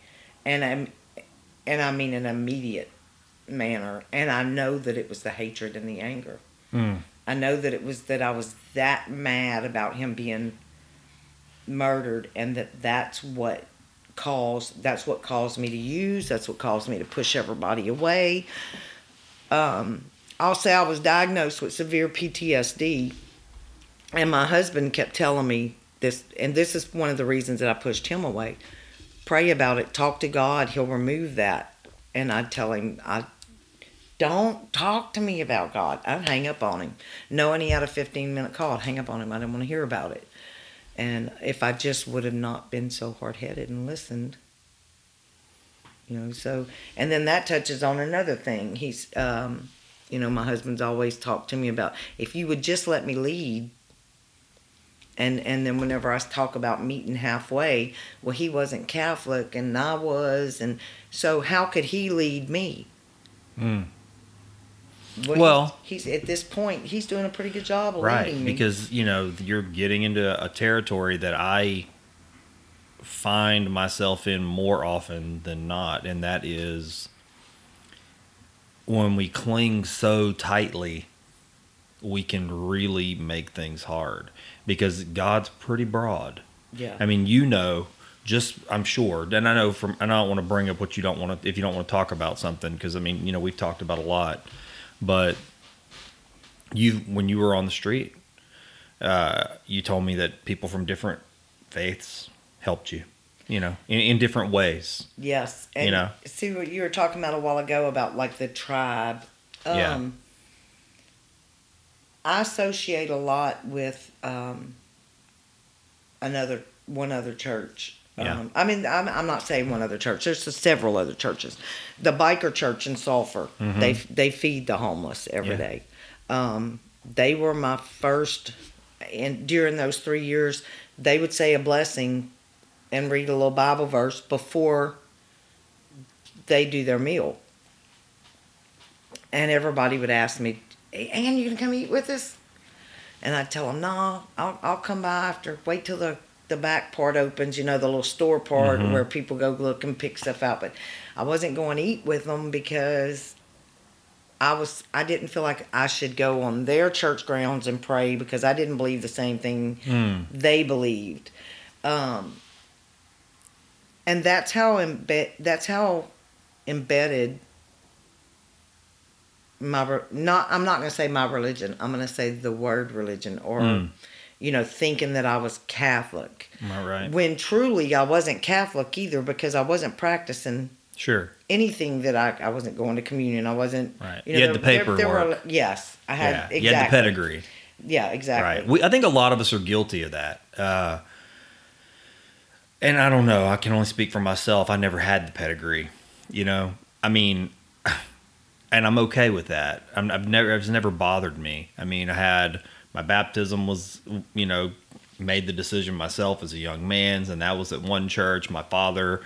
And I'm, and I mean an immediate manner. And I know that it was the hatred and the anger.
Mm.
I know that it was that I was that mad about him being murdered, and that that's what caused that's what caused me to use. That's what caused me to push everybody away. Um, I'll say I was diagnosed with severe PTSD, and my husband kept telling me this, and this is one of the reasons that I pushed him away. Pray about it. Talk to God. He'll remove that. And I'd tell him, I don't talk to me about God. I'd hang up on him. Knowing he had a 15 minute call, I'd hang up on him. I didn't want to hear about it. And if I just would have not been so hard headed and listened, You know, so and then that touches on another thing. He's, um, you know, my husband's always talked to me about if you would just let me lead. And and then whenever I talk about meeting halfway, well, he wasn't Catholic and I was, and so how could he lead me?
Mm.
Well,
Well-
he's, he's at this point he's doing a pretty good job of
right
leading me.
because you know you're getting into a territory that i find myself in more often than not and that is when we cling so tightly we can really make things hard because god's pretty broad
yeah,
I mean, you know, just I'm sure, and I know from, and I don't want to bring up what you don't want to, if you don't want to talk about something, because I mean, you know, we've talked about a lot, but you, when you were on the street, uh, you told me that people from different faiths helped you, you know, in, in different ways.
Yes, and
You know?
see what you were talking about a while ago about like the tribe. Um,
Yeah.
I associate a lot with um, another one other church.
Yeah.
Um, I mean, I'm, I'm not saying one other church. There's several other churches. The biker church in Sulphur. They they feed the homeless every
Mm-hmm. Yeah.
day. Um, they were my first, and during those three years, they would say a blessing and read a little Bible verse before they do their meal. And everybody would ask me, Ann, you gonna come eat with us? And I'd tell them, no, I'll, I'll come by after, wait till the, the back part opens, you know, the little store part
Mhm.
where people go look and pick stuff out. But I wasn't going to eat with them because I was, I didn't feel like I should go on their church grounds and pray because I didn't believe the same thing
Mm.
they believed. Um, and that's how embed, that's how embedded my not I'm not going to say my religion. I'm going to say the word religion or
Mm.
you know thinking that I was Catholic.
I right?
When truly I wasn't Catholic either because I wasn't practicing
Sure.
anything that I I wasn't going to communion. I wasn't
Right.
You,
You
know,
had the
there- there- there were-
paperwork.
yes, I had
yeah.
exactly.
You had the pedigree.
Yeah, exactly.
Right. We, I think a lot of us are guilty of that. Uh, and I don't know. I can only speak for myself. I never had the pedigree. You know. I mean, and I'm okay with that. I'm, I've never. It's never bothered me. I mean, I had my baptism was, you know, made the decision myself as a young man's, and that was at one church. My father.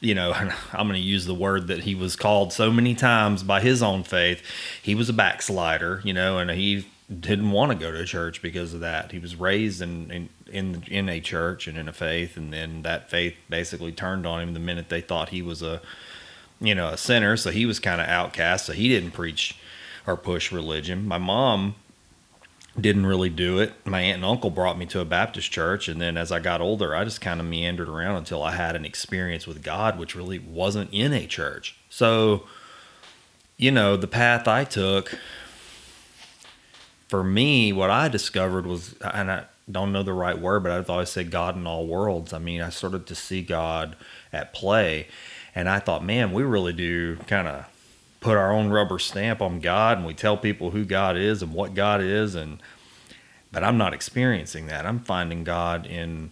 You know, [laughs] I'm going to use the word that he was called so many times by his own faith. He was a backslider, you know, and he didn't want to go to church because of that. He was raised in, in in in a church and in a faith, and then that faith basically turned on him the minute they thought he was a you know a sinner. So he was kind of outcast. So he didn't preach or push religion. My mom didn't really do it. My aunt and uncle brought me to a Baptist church, and then as I got older, I just kind of meandered around until I had an experience with God, which really wasn't in a church. So, you know, the path I took for me, what I discovered was, and I don't know the right word, but I've always said God in all worlds. I mean, I started to see God at play, and I thought, man, we really do kind of put our own rubber stamp on God, and we tell people who God is and what God is, and but I'm not experiencing that. I'm finding God in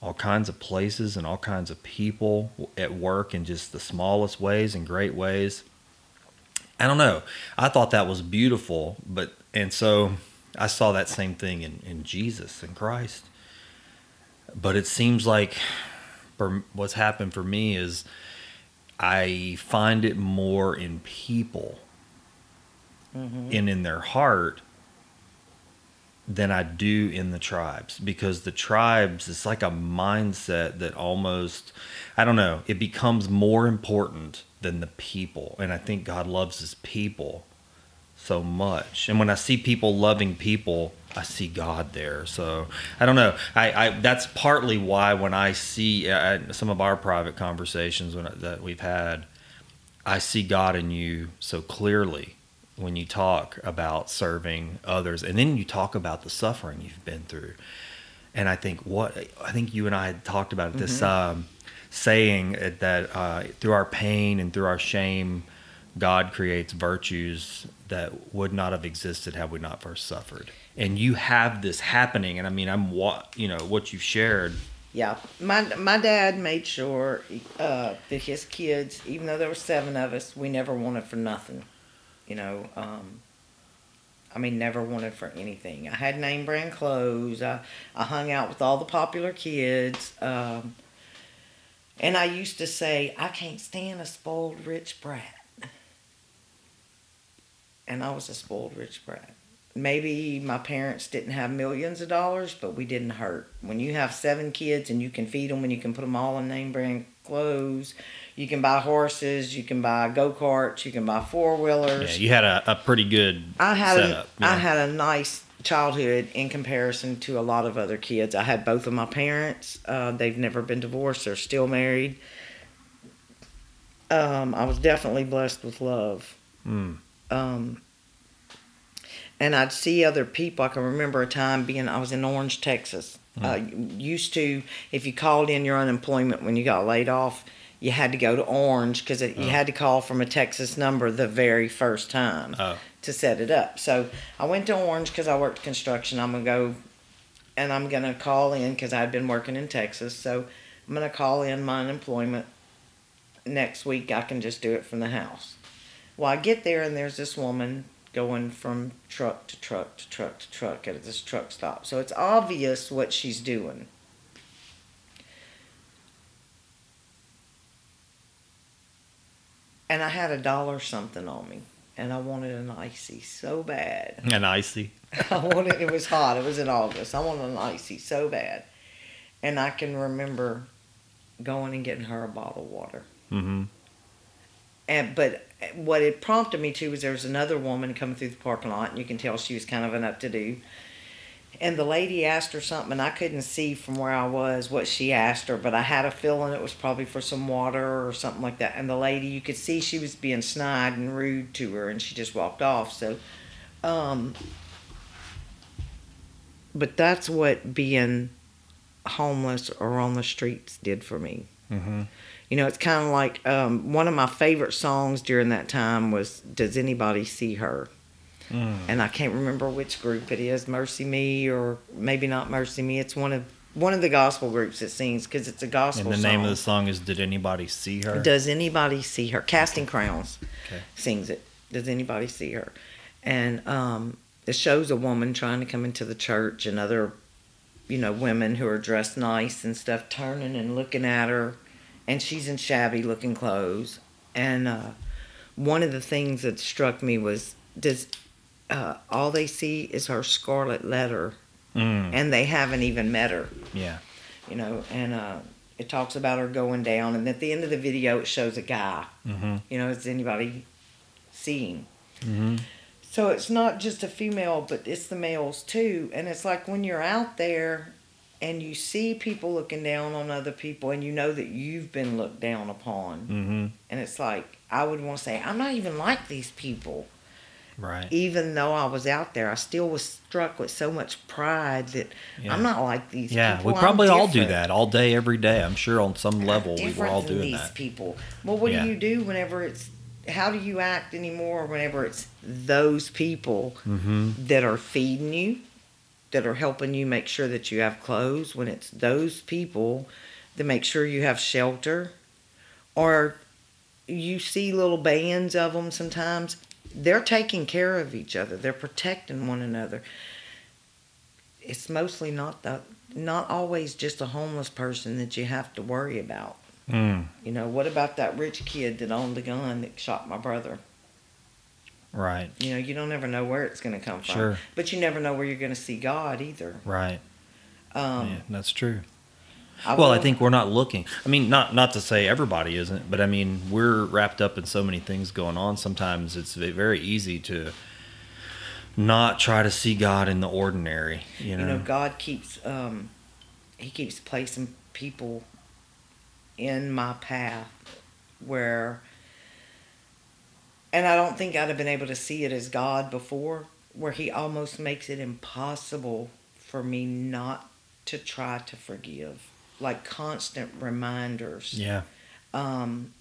all kinds of places and all kinds of people at work in just the smallest ways and great ways. I don't know. I thought that was beautiful, but and so I saw that same thing in, in Jesus and Christ. But it seems like for what's happened for me is I find it more in people
Mhm.
and in their heart than I do in the tribes because the tribes it's like a mindset that almost I don't know it becomes more important than the people and I think God loves his people so much and when I see people loving people I see God there. So I don't know. I, I that's partly why when I see uh, some of our private conversations when, that we've had I see God in you so clearly when you talk about serving others. And then you talk about the suffering you've been through. And i think what i think you and i had talked about this um, saying that uh, through our pain and through our shame god creates virtues that would not have existed had we not first suffered and you have this happening and i mean i'm what you know what you've shared
Yeah, my my dad made sure uh, that his kids, even though there were seven of us, we never wanted for nothing. You know, um, I mean, never wanted for anything. I had name brand clothes. I I hung out with all the popular kids. Um, and I used to say, I can't stand a spoiled rich brat. And I was a spoiled rich brat. Maybe my parents didn't have millions of dollars, but we didn't hurt. When you have seven kids and you can feed them and you can put them all in name brand clothes, you can buy horses, you can buy go karts, you can buy four wheelers.
Yeah, you had a, a pretty good
I had
setup.
a, I
yeah.
had a nice childhood in comparison to a lot of other kids. I had both of my parents. Uh, they've never been divorced. They're still married. Um, I was definitely blessed with love.
Mm.
Um, and I'd see other people. I can remember a time being I was in Orange, Texas. Uh, used to, if you called in your unemployment when you got laid off, you had to go to Orange because you had to call from a Texas number the very first time
Oh.
to set it up. So I went to Orange because I worked construction. I'm gonna go, and I'm gonna call in because I'd been working in Texas. So I'm gonna call in my unemployment next week. I can just do it from the house. Well, I get there and there's this woman going from truck to truck to truck to truck at this truck stop. So it's obvious what she's doing. And I had a dollar something on me, and I wanted an icy so bad. [laughs]
An icy. [laughs]
I wanted it was hot. It was in August. I wanted an icy so bad, and I can remember going and getting her a bottle of water.
Mm-hmm.
And but what it prompted me to was there was another woman coming through the parking lot, and you can tell she was kind of an up to do. And the lady asked her something, and I couldn't see from where I was what she asked her, but I had a feeling it was probably for some water or something like that. And the lady, you could see she was being snide and rude to her, and she just walked off. So, um, but that's what being homeless or on the streets did for me.
Mm-hmm.
You know, it's kind of like um, one of my favorite songs during that time was "Does Anybody See Her?"
Mm.
and I can't remember which group it is, MercyMe or maybe not MercyMe. It's one of one of the gospel groups that sings because it's a gospel
And the
song.
name of the song is "Did Anybody See Her?"
Does anybody see her? Casting Crowns
Okay.
sings it. Does anybody see her? And um, it shows a woman trying to come into the church and other, you know, women who are dressed nice and stuff turning and looking at her, and she's in shabby looking clothes. And uh, one of the things that struck me was does uh, all they see is her scarlet letter,
Mm.
and they haven't even met her
Yeah.
you know, and uh, it talks about her going down, and at the end of the video, it shows a guy.
Mm-hmm.
You know, is anybody seeing?
Mm-hmm.
So it's not just a female, but it's the males too. And it's like when you're out there and you see people looking down on other people, and you know that you've been looked down upon,
Mm-hmm.
and it's like I would want to say, I'm not even like these people.
Right.
Even though I was out there, I still was struck with so much pride that
Yeah.
I'm not like these
Yeah,
people.
we probably all do that all day, every day. I'm sure on some level we were all doing
these
that.
people. Well, what
Yeah.
do you do whenever it's? How do you act anymore whenever it's those people
Mm-hmm.
that are feeding you, that are helping you make sure that you have clothes? When it's those people that make sure you have shelter, or you see little bands of them sometimes. They're taking care of each other. They're protecting one another. It's mostly not the not always just a homeless person that you have to worry about.
Mm.
You know, what about that rich kid that owned the gun that shot my brother?
Right.
You know, you don't ever know where it's going to come from.
Sure.
But you never know where you're going to see God either.
Right.
Um,
yeah, that's true.
I
Well, I think we're not looking. I mean, not not to say everybody isn't, but I mean, we're wrapped up in so many things going on. Sometimes it's very easy to not try to see God in the ordinary. You know.
you know, God keeps um, He keeps placing people in my path where, and I don't think I'd have been able to see it as God before, where He almost makes it impossible for me not to try to forgive, like constant reminders.
yeah.
Um,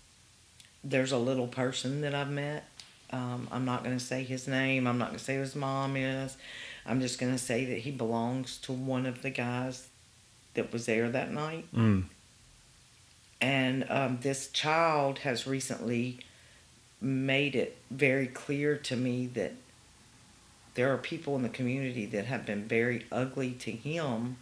there's a little person that I've met. Um, I'm not going to say his name. I'm not going to say who his mom is. I'm just going to say that he belongs to one of the guys that was there that night.
Mm.
And um, this child has recently made it very clear to me that there are people in the community that have been very ugly to him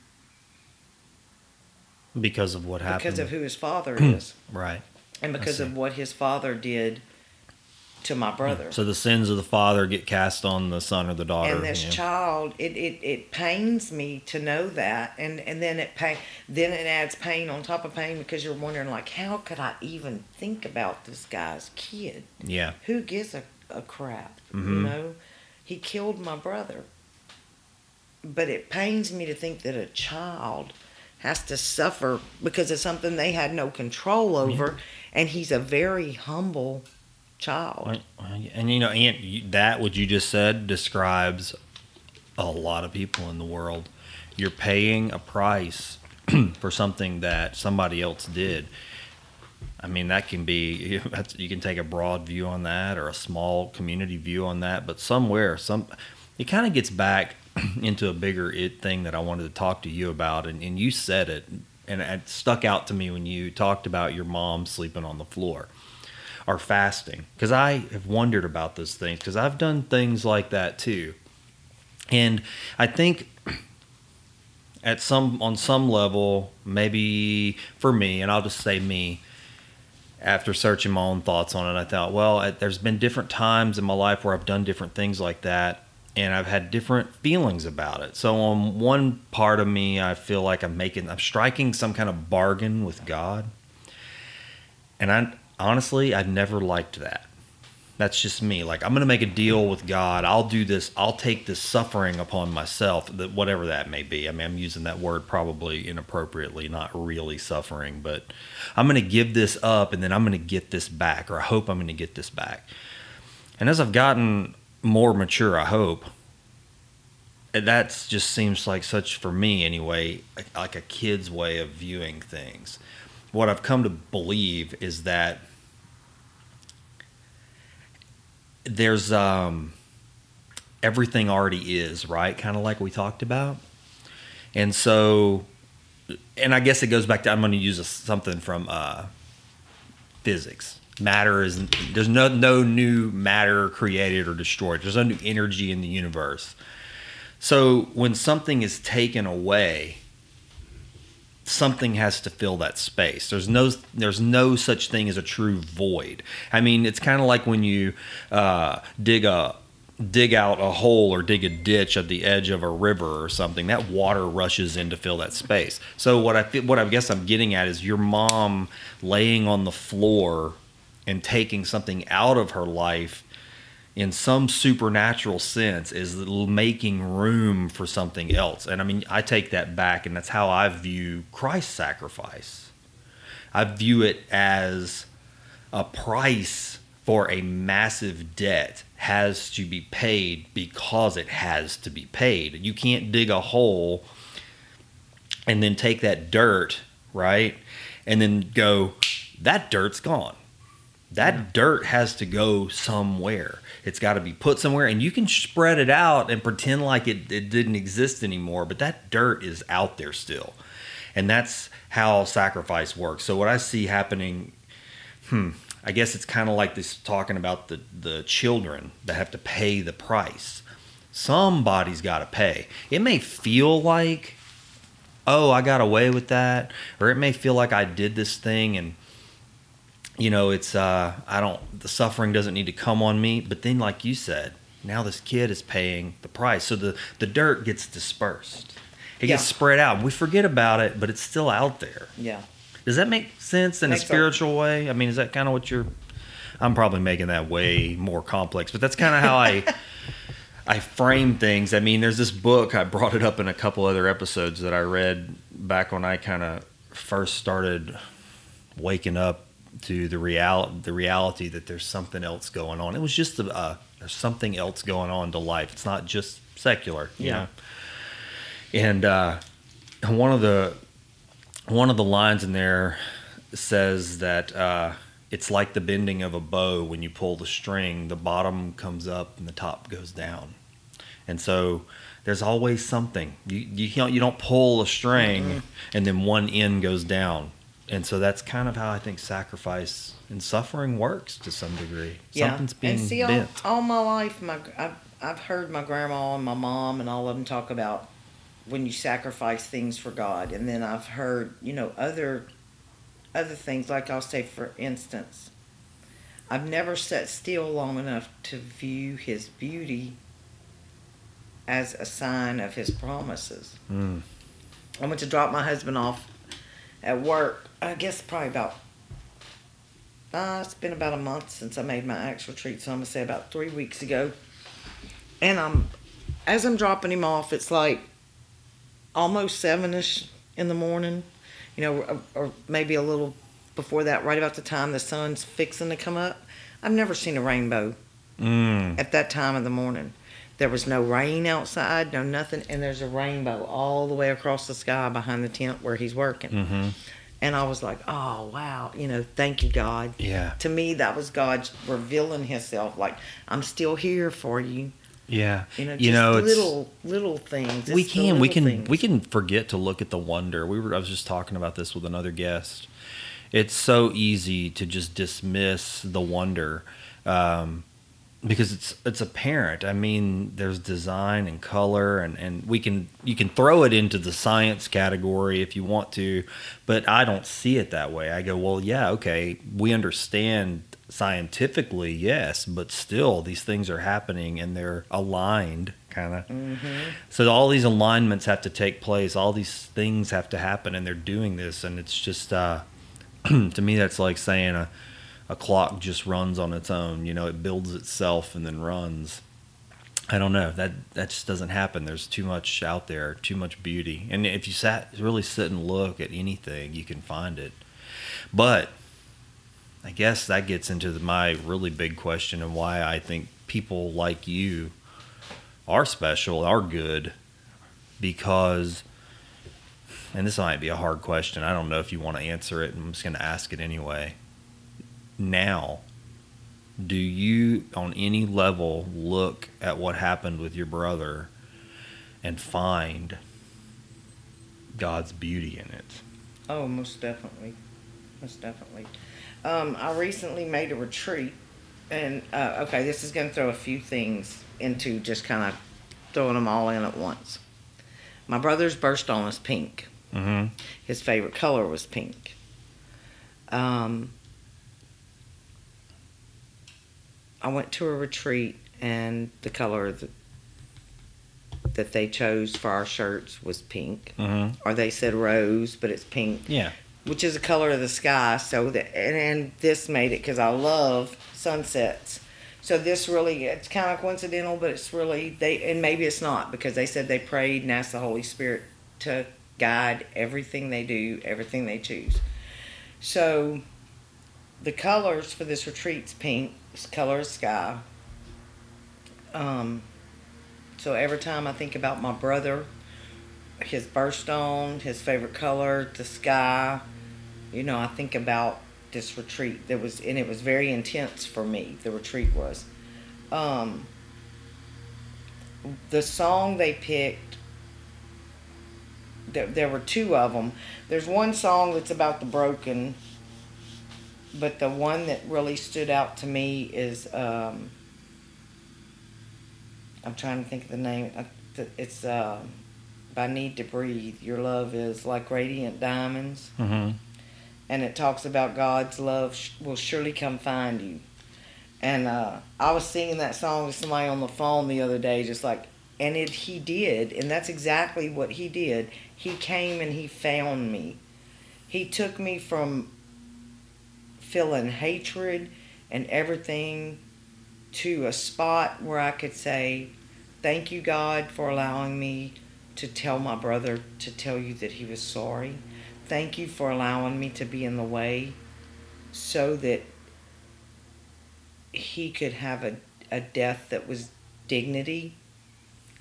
Because of what happened.
because of who his father hmm. is
right.
and because of what his father did to my brother.
So the sins of the father get cast on the son or the daughter.
and this
yeah.
child it, it, it pains me to know that and and then it pain then it adds pain on top of pain because you're wondering like how could i even think about this guy's kid
Yeah.
who gives a, a crap you
Mhm.
know he killed my brother but it pains me to think that a child has to suffer because of something they had no control over and he's a very humble child
And you know, Ann, that what you just said describes a lot of people in the world. You're paying a price [clears throat] for something that somebody else did. I mean, that can be [laughs] you can take a broad view on that or a small community view on that, but somewhere, some it kind of gets back [clears throat] into a bigger it thing that I wanted to talk to you about, and, and you said it, and it stuck out to me when you talked about your mom sleeping on the floor or fasting. Because I have wondered about those things because I've done things like that too, and I think [clears throat] at some on some level maybe for me and I'll just say me after searching my own thoughts on it I thought well there's been different times in my life where I've done different things like that and I've had different feelings about it. So on one part of me I feel like I'm making I'm striking some kind of bargain with God. And I honestly, I've never liked that. That's just me. Like I'm gonna make a deal with God. I'll do this. I'll take this suffering upon myself, that whatever that may be. I mean, I'm using that word probably inappropriately, not really suffering, but I'm gonna give this up, and then I'm gonna get this back, or I hope I'm gonna get this back. And as I've gotten more mature, I hope eh, that just seems like such for me anyway, like a kid's way of viewing things. What I've come to believe is that there's um, everything already is right, kind of like we talked about, and so, and I guess it goes back to I'm going to use a, something from uh, physics. Matter is there's no no new matter created or destroyed. There's no new energy in the universe. So when something is taken away, something has to fill that space. There's no there's no such thing as a true void. I mean, it's kind of like when you uh, dig a dig out a hole or dig a ditch at the edge of a river or something. That water rushes in to fill that space. So what I what I guess I'm getting at is your mom laying on the floor and taking something out of her life in some supernatural sense is making room for something else. And I mean, I take that back, and that's how I view Christ's sacrifice. I view it as a price for a massive debt has to be paid because it has to be paid. You can't dig a hole and then take that dirt, right? And then go, that dirt's gone. That dirt has to go somewhere. It's got to be put somewhere, and you can spread it out and pretend like it, it didn't exist anymore, but that dirt is out there still. And that's how sacrifice works. So, what I see happening, hmm, I guess it's kind of like this talking about the, the children that have to pay the price. Somebody's got to pay. It may feel like, oh, I got away with that, or it may feel like I did this thing and you know, it's uh, I don't the suffering doesn't need to come on me. But then, like you said, now this kid is paying the price, so the the dirt gets dispersed. It gets spread out. We forget about it, but it's still out there.
Yeah.
Does that make sense in
Makes
a
a-
spiritual way? I mean, is that kind of what you're? I'm probably making that way more complex, but that's kind of how I [laughs] I frame things. I mean, there's this book I brought it up in a couple other episodes that I read back when I kind of first started waking up to the real the reality that there's something else going on. It was just a, uh, there's something else going on to life. It's not just secular, you
Yeah.
know. And uh, one of the one of the lines in there says that uh, it's like the bending of a bow when you pull the string the bottom comes up and the top goes down and so there's always something. You you you don't pull a string and then one end goes down. And so that's kind of how I think sacrifice and suffering works to some degree. Something's being
and see, all, all my life, my I've, I've heard my grandma and my mom and all of them talk about when you sacrifice things for God, and then I've heard you know other other things like I'll say for instance, I've never sat still long enough to view His beauty as a sign of His promises.
Mm.
I went to drop my husband off at work. I guess probably about. Uh, it's been about a month since I made my ACTS retreat. so I'm gonna say about three weeks ago. And I'm, as I'm dropping him off, it's like almost sevenish in the morning, you know, or, or maybe a little before that, right about the time the sun's fixing to come up. I've never seen a rainbow
Mm.
at that time of the morning. There was no rain outside, no nothing, and there's a rainbow all the way across the sky behind the tent where he's working.
hmm
And I was like, oh, wow, you know, thank you, God.
Yeah.
To me, that was God revealing Himself, like, I'm still here for you.
Yeah.
You know, just
you know, it's,
little, little things.
we can we can
things.
we can forget to look at the wonder we were i was just talking about this with another guest it's so easy to just dismiss the wonder um, because it's it's apparent i mean there's design and color and and we can you can throw it into the science category if you want to but i don't see it that way i go well yeah okay we understand scientifically yes but still these things are happening and they're aligned kind of so all these alignments have to take place. All these things have to happen, and they're doing this. And it's just uh, [clears throat] to me, that's like saying a a clock just runs on its own. You know, it builds itself and then runs. I don't know that that just doesn't happen. There's too much out there, too much beauty. And if you sat really sit and look at anything, you can find it. But I guess that gets into the, my really big question and why I think people like you are special, are good, because, and this might be a hard question. I don't know if you want to answer it. I'm just going to ask it anyway. Now, do you, on any level, look at what happened with your brother and find God's beauty in it?
Oh, most definitely, most definitely. Um, I recently made a retreat, and uh, okay, this is going to throw a few things into just kind of throwing them all in at once. My brother's birthstone is pink.
Mm-hmm.
His favorite color was pink. Um, I went to a retreat, and the color that, that they chose for our shirts was pink.
Mm-hmm.
Or they said rose, but it's pink
Yeah.
which is the color of the sky. So that and, and this made it because I love sunsets. So this really it's kind of coincidental, but it's really they and maybe it's not because they said they prayed and asked the Holy Spirit to guide everything they do, everything they choose. So the colors for this retreat's pink, color of sky. Um, so every time I think about my brother, his birthstone, his favorite color, the sky, you know, I think about this retreat that was, and it was very intense for me. The retreat was. Um, the song they picked, there, there were two of them. There's one song that's about the broken, but the one that really stood out to me is, um, I'm trying to think of the name. Uh, It's uh, by Need to Breathe. Your love is like radiant diamonds
Mm-hmm.
and it talks about God's love will surely come find you. And uh, I was singing that song with somebody on the phone the other day, just like, and it he did, and that's exactly what he did. He came and he found me. He took me from feeling hatred and everything to a spot where I could say, "Thank you, God, for allowing me to tell my brother to tell you that he was sorry." thank you for allowing me to be in the way so that he could have a, a death that was dignity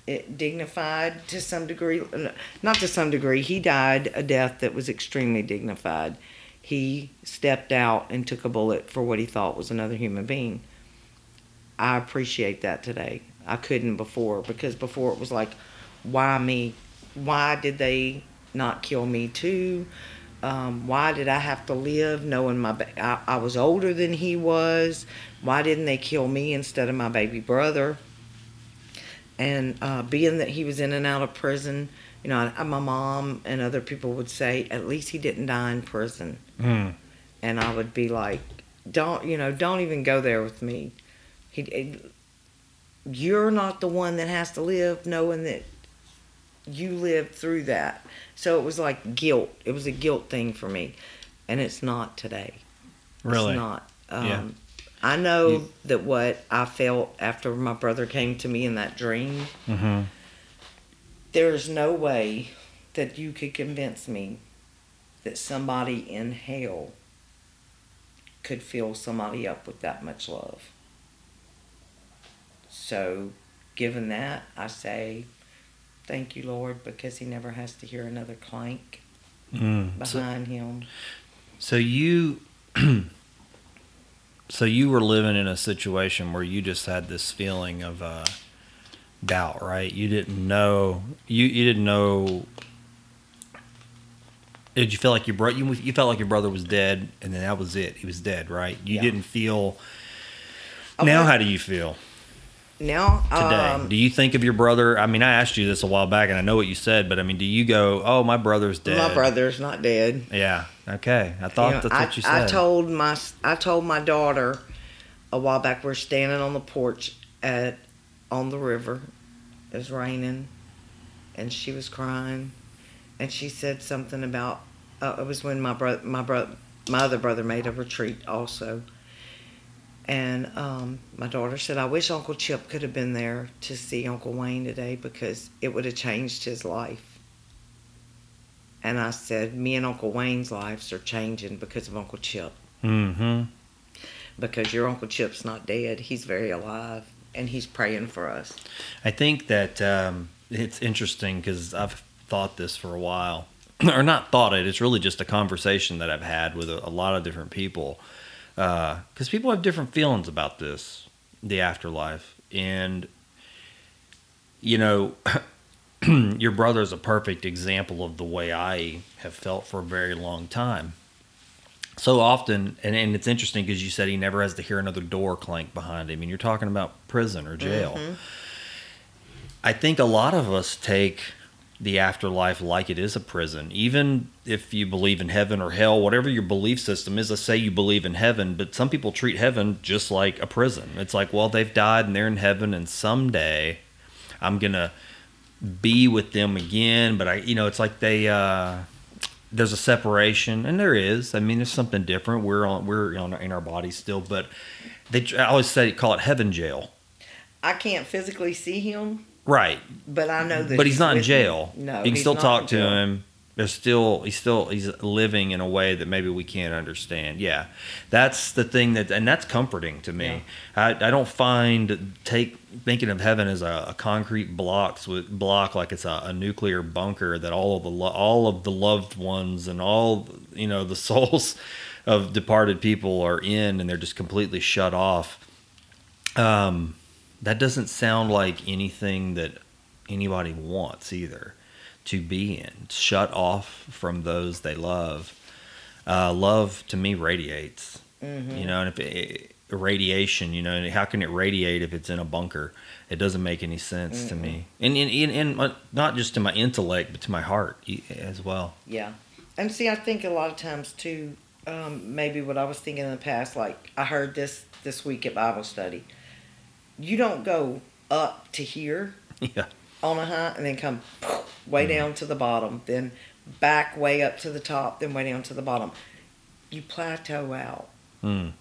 it dignified to some degree not to some degree he died a death that was extremely dignified he stepped out and took a bullet for what he thought was another human being i appreciate that today i couldn't before because before it was like why me? Why did they not kill me too? Um, why did I have to live knowing my ba- I, I was older than he was? Why didn't they kill me instead of my baby brother? And uh, being that he was in and out of prison, you know, I, my mom and other people would say, at least he didn't die in prison.
Mm.
And I would be like, don't, you know, don't even go there with me. He, it, you're not the one that has to live knowing that you lived through that. So it was like guilt. It was a guilt thing for me. And it's not today.
Really?
It's not. Um,
Yeah.
I know that what I felt after my brother came to me in that dream,
Mm-hmm.
There's no way that you could convince me that somebody in hell could fill somebody up with that much love. So, given that, I say, thank you, Lord, because he never has to hear another clank
Mm. So,
behind him.
so you, [clears throat] so you were living in a situation where you just had this feeling of uh, doubt, right? You didn't know you you didn't know. Did you feel like your brother? You, you felt like your brother was dead, and then that was it. He was dead, right? You
Yeah.
didn't feel.
I
now, how do you feel?
Now,
today.
um,
do you think of your brother? I mean, I asked you this a while back, and I know what you said, but I mean, do you go, "Oh, my brother's dead"?
my brother's not dead.
Yeah. Okay. I thought
You know,
that's
I,
what you said.
I told my I told my daughter a while back. We're standing on the porch at on the river. It was raining, and she was crying, and she said something about. Uh, it was when my brother, my brother, my other brother made a retreat also. And um, my daughter said, "I wish Uncle Chip could have been there to see Uncle Wayne today because it would have changed his life." And I said, "Me and Uncle Wayne's lives are changing because of Uncle Chip.
mm-hmm.
Because your Uncle Chip's not dead; he's very alive, and he's praying for us."
I think that um, it's interesting because I've thought this for a while, [clears throat] or not thought it. It's really just a conversation that I've had with a, a lot of different people, because people have different feelings about this, the afterlife, and you know, [clears throat] your brother is a perfect example of the way I have felt for a very long time. So often, and, and it's interesting because you said he never has to hear another door clank behind him, and you're talking about prison or jail.
Mhm.
I think a lot of us take the afterlife like it is a prison. Even if you believe in heaven or hell, whatever your belief system is, let's say you believe in heaven, but some people treat heaven just like a prison. It's like, well, they've died and they're in heaven, and someday I'm going to be with them again. But I, you know, it's like they, uh, there's a separation, and there is. I mean, there's something different. We're on, we're on, in our bodies still, but they, I always say, call it heaven jail.
I can't physically see him,
Right.
but I know that.
but he's not in
with me.
jail.
No,
you can
he's
still talk to
jail.
him. There's still he's still he's living in a way that maybe we can't understand. Yeah, that's the thing that and that's comforting to me. I, I don't find take thinking of heaven as a, a concrete blocks with block like it's a, a nuclear bunker that all of the lo- all of the loved ones and all you know the [laughs] souls of departed people are in and they're just completely shut off. Um, that doesn't sound like anything that anybody wants either to be in shut off from those they love. Uh, love to me radiates.
Mhm.
you know and if it, radiation you know how can it radiate if it's in a bunker? It doesn't make any sense to me. And, and, and, and uh, not just to my intellect but to my heart as well.
Yeah, and see, I think a lot of times too, um, maybe what I was thinking in the past, like I heard this this week at Bible study. You don't go up to here [laughs]
yeah
on a high and then come way down to the bottom, then back way up to the top, then way down to the bottom. You plateau out.
mm.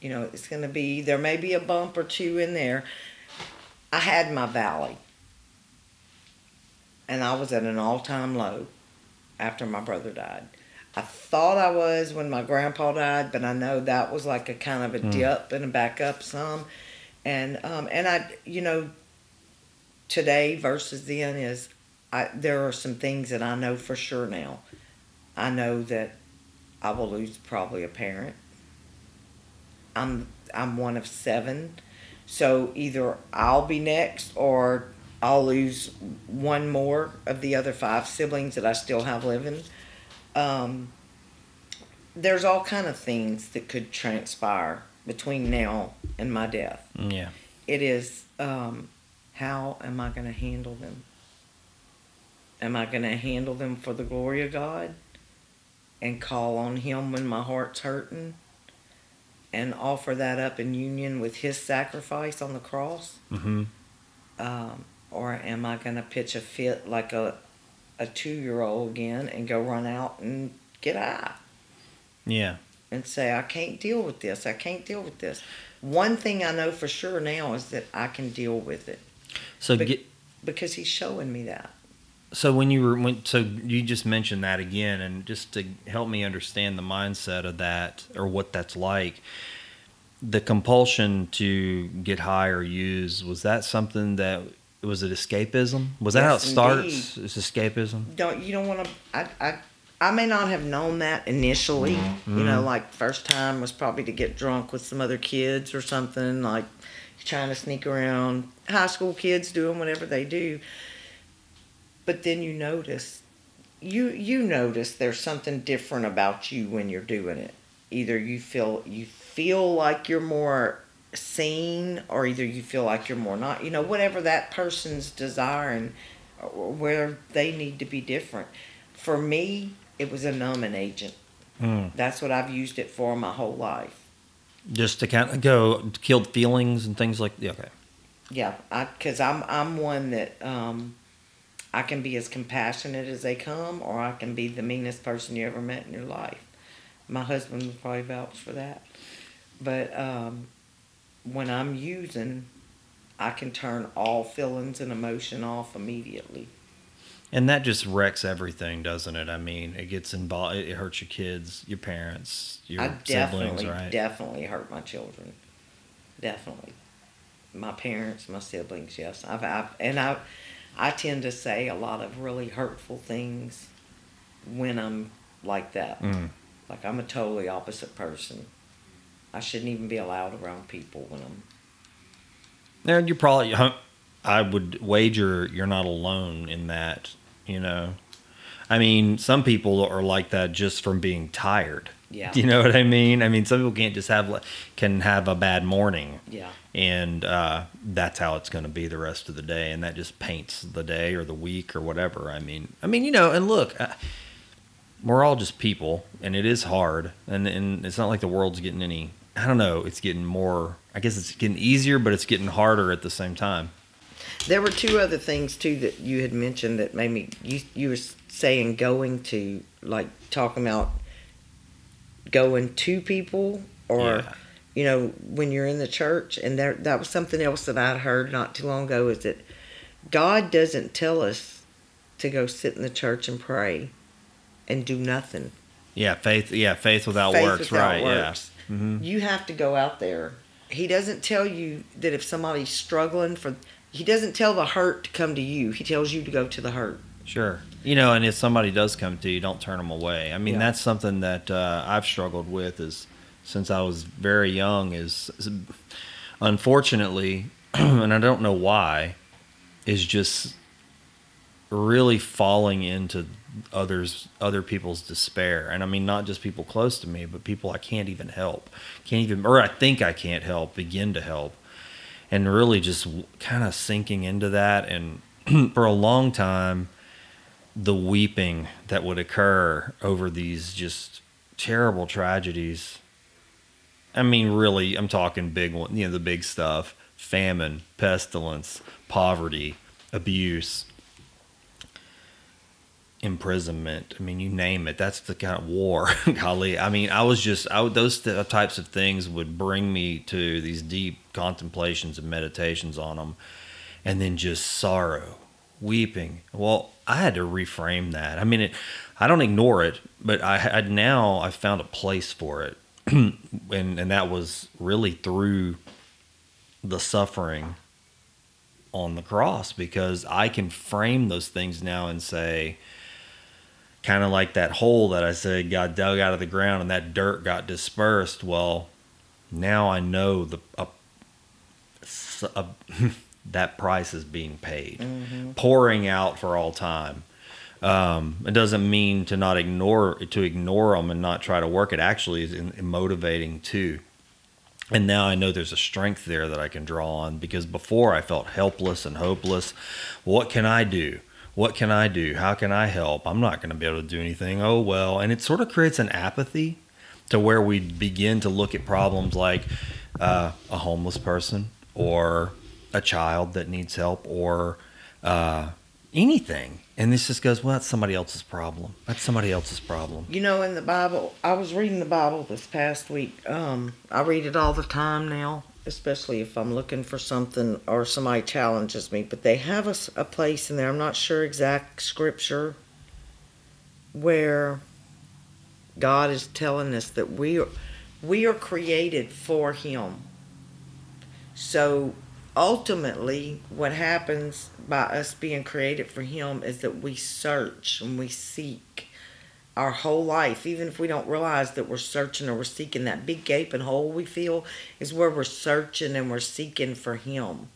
You know, it's going to be, there may be a bump or two in there. I had my valley. And I was at an all time low after my brother died. I thought I was when my grandpa died, but I know that was like a kind of a
Hmm.
dip and a back up some. And um, and I, you know, today versus then is, I there are some things that I know for sure now. I know that I will lose probably a parent. I'm I'm one of seven, so either I'll be next or I'll lose one more of the other five siblings that I still have living. Um, there's all kind of things that could transpire between now and my death.
Yeah.
It is um, how am I going to handle them? Am I going to handle them for the glory of God and call on Him when my heart's hurting and offer that up in union with His sacrifice on the cross?
Mm-hmm.
Um, or am I going to pitch a fit like a, a two year old again and go run out and get out?
Yeah.
and say, I can't deal with this. I can't deal with this. One thing I know for sure now is that I can deal with it
So
But-
get
because He's showing me that.
so when you were when so you just mentioned that again, and just to help me understand the mindset of that or what that's like. The compulsion to get high or use was that something that was it escapism? Was that how it
Yes,
starts? It's escapism.
Don't you don't want to? I, I I may not have known that initially. Mm-hmm. You know, mm-hmm. like first time was probably to get drunk with some other kids or something. Like trying to sneak around high school kids doing whatever they do. But then you notice, you you notice there's something different about you when you're doing it. Either you feel you feel like you're more seen, or either you feel like you're more not. You know, whatever that person's desire and where they need to be different. For me, it was a numbing agent.
Mm.
That's what I've used it for my whole life.
Just to kind of go kill feelings and things like yeah, okay.
Yeah, because I'm I'm one that um, I can be as compassionate as they come, or I can be the meanest person you ever met in your life. My husband would probably vouch for that. But um, when I'm using, I can turn all feelings and emotion off immediately.
And that just wrecks everything, doesn't it? I mean, it gets involved. It hurts your kids, your parents, your
I
siblings,
definitely,
right?
definitely hurt my children. Definitely, my parents, my siblings. Yes, I've, I've and I, I tend to say a lot of really hurtful things when I'm like that.
Mm.
Like I'm a totally opposite person. I shouldn't even be allowed around people when I'm.
And you probably, I would wager you're not alone in that. You know, I mean, some people are like that just from being tired.
Yeah. [laughs]
You know what I mean? I mean, some people can't just have can have a bad morning,
Yeah.
and uh, that's how it's going to be the rest of the day, and that just paints the day or the week or whatever. I mean, I mean, you know, and look, uh, we're all just people, and it is hard, and and it's not like the world's getting any. I don't know. It's getting more. I guess it's getting easier, but it's getting harder at the same time.
There were two other things too that you had mentioned that made me. You you were saying going to like talking about going to people or
Yeah.
you know when you're in the church and there that was something else that I'd heard not too long ago is that God doesn't tell us to go sit in the church and pray and do nothing.
Yeah, faith. Yeah, faith without
Faith
works.
without
right.
works.
Yeah. hmm
You have to go out there. He doesn't tell you that if somebody's struggling for he doesn't tell the hurt to come to you. He tells you to go to the hurt.
Sure. You know, and if somebody does come to you, don't turn them away. I mean,
Yeah.
that's something that uh, I've struggled with is since I was very young. Is, is unfortunately, [clears throat] and I don't know why, is just really falling into others other people's despair and i mean not just people close to me but people i can't even help can't even or i think i can't help begin to help and really just kind of sinking into that and [clears throat] for a long time the weeping that would occur over these just terrible tragedies. I mean really i'm talking big one you know the big stuff famine pestilence poverty abuse imprisonment. I mean you name it. That's the kind of war. [laughs] Golly. I mean i was just I, those th- uh, types of things would bring me to these deep contemplations and meditations on them and then just sorrow weeping. Well i had to reframe that. I mean it, i don't ignore it but i had now i found a place for it. [clears throat] And and that was really through the suffering on the cross because i can frame those things now and say kind of like that hole that I said got dug out of the ground and that dirt got dispersed. Well, now I know the a, a, [laughs] that price is being paid, pouring out for all time. Um, it doesn't mean to not ignore to ignore them and not try to work. It actually is in, in motivating too. And now I know there's a strength there that I can draw on because before I felt helpless and hopeless. What can I do? What can I do? How can I help? I'm not going to be able to do anything. Oh, well. And it sort of creates an apathy to where we begin to look at problems like uh, a homeless person or a child that needs help or uh, anything. And this just goes, well, that's somebody else's problem. That's somebody else's problem.
You know, in the Bible, I was reading the Bible this past week. Um, I read it all the time now, especially if I'm looking for something or somebody challenges me. But they have a place in there, I'm not sure exact scripture, where God is telling us that we are, we are created for Him. So ultimately, what happens by us being created for Him is that we search and we seek our whole life, even if we don't realize that we're searching or we're seeking, that big gaping hole we feel is where we're searching and we're seeking for Him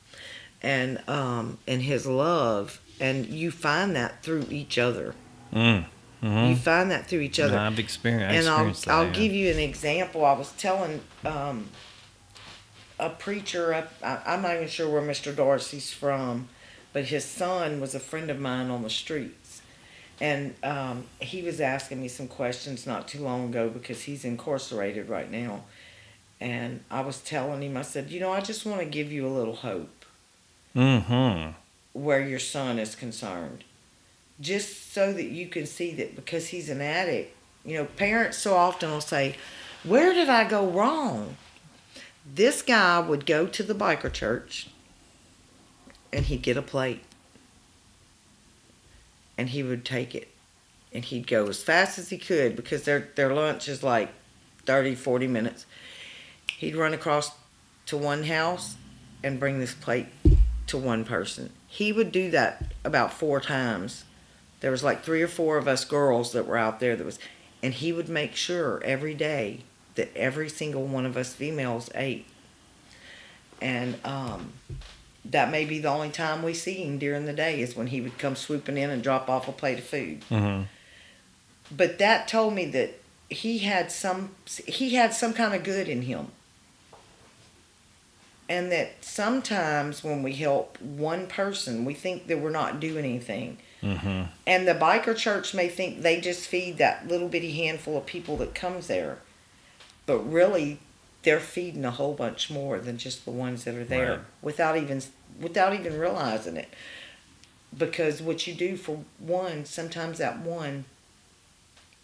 and um, and His love. And you find that through each other.
mm-hmm
You find that through each other
I've experienced,
and I'll,
that,
I'll
yeah.
give you an example. I was telling um, a preacher, up, I, I'm not even sure where Mr. Darcy's from, but his son was a friend of mine on the streets. And um, he was asking me some questions not too long ago because he's incarcerated right now. And I was telling him, I said, You know, I just want to give you a little hope
Mm-hmm.
where your son is concerned. Just so that you can see that because he's an addict, you know, parents so often will say, Where did I go wrong? This guy would go to the biker church and he'd get a plate and he would take it and he'd go as fast as he could because their, their lunch is like 30, 40 minutes. He'd run across to one house and bring this plate to one person. He would do that about four times. There was like three or four of us girls that were out there that was and he would make sure every day that every single one of us females ate. And um that may be the only time we see him during the day is when he would come swooping in and drop off a plate of food.
Mm-hmm.
But that told me that he had some he had some kind of good in him. And that sometimes when we help one person, we think that we're not doing anything.
Mm-hmm.
And the biker church may think they just feed that little bitty handful of people that comes there. But really they're feeding a whole bunch more than just the ones that are there
Right.
without even without even realizing it. Because what you do for one, sometimes that one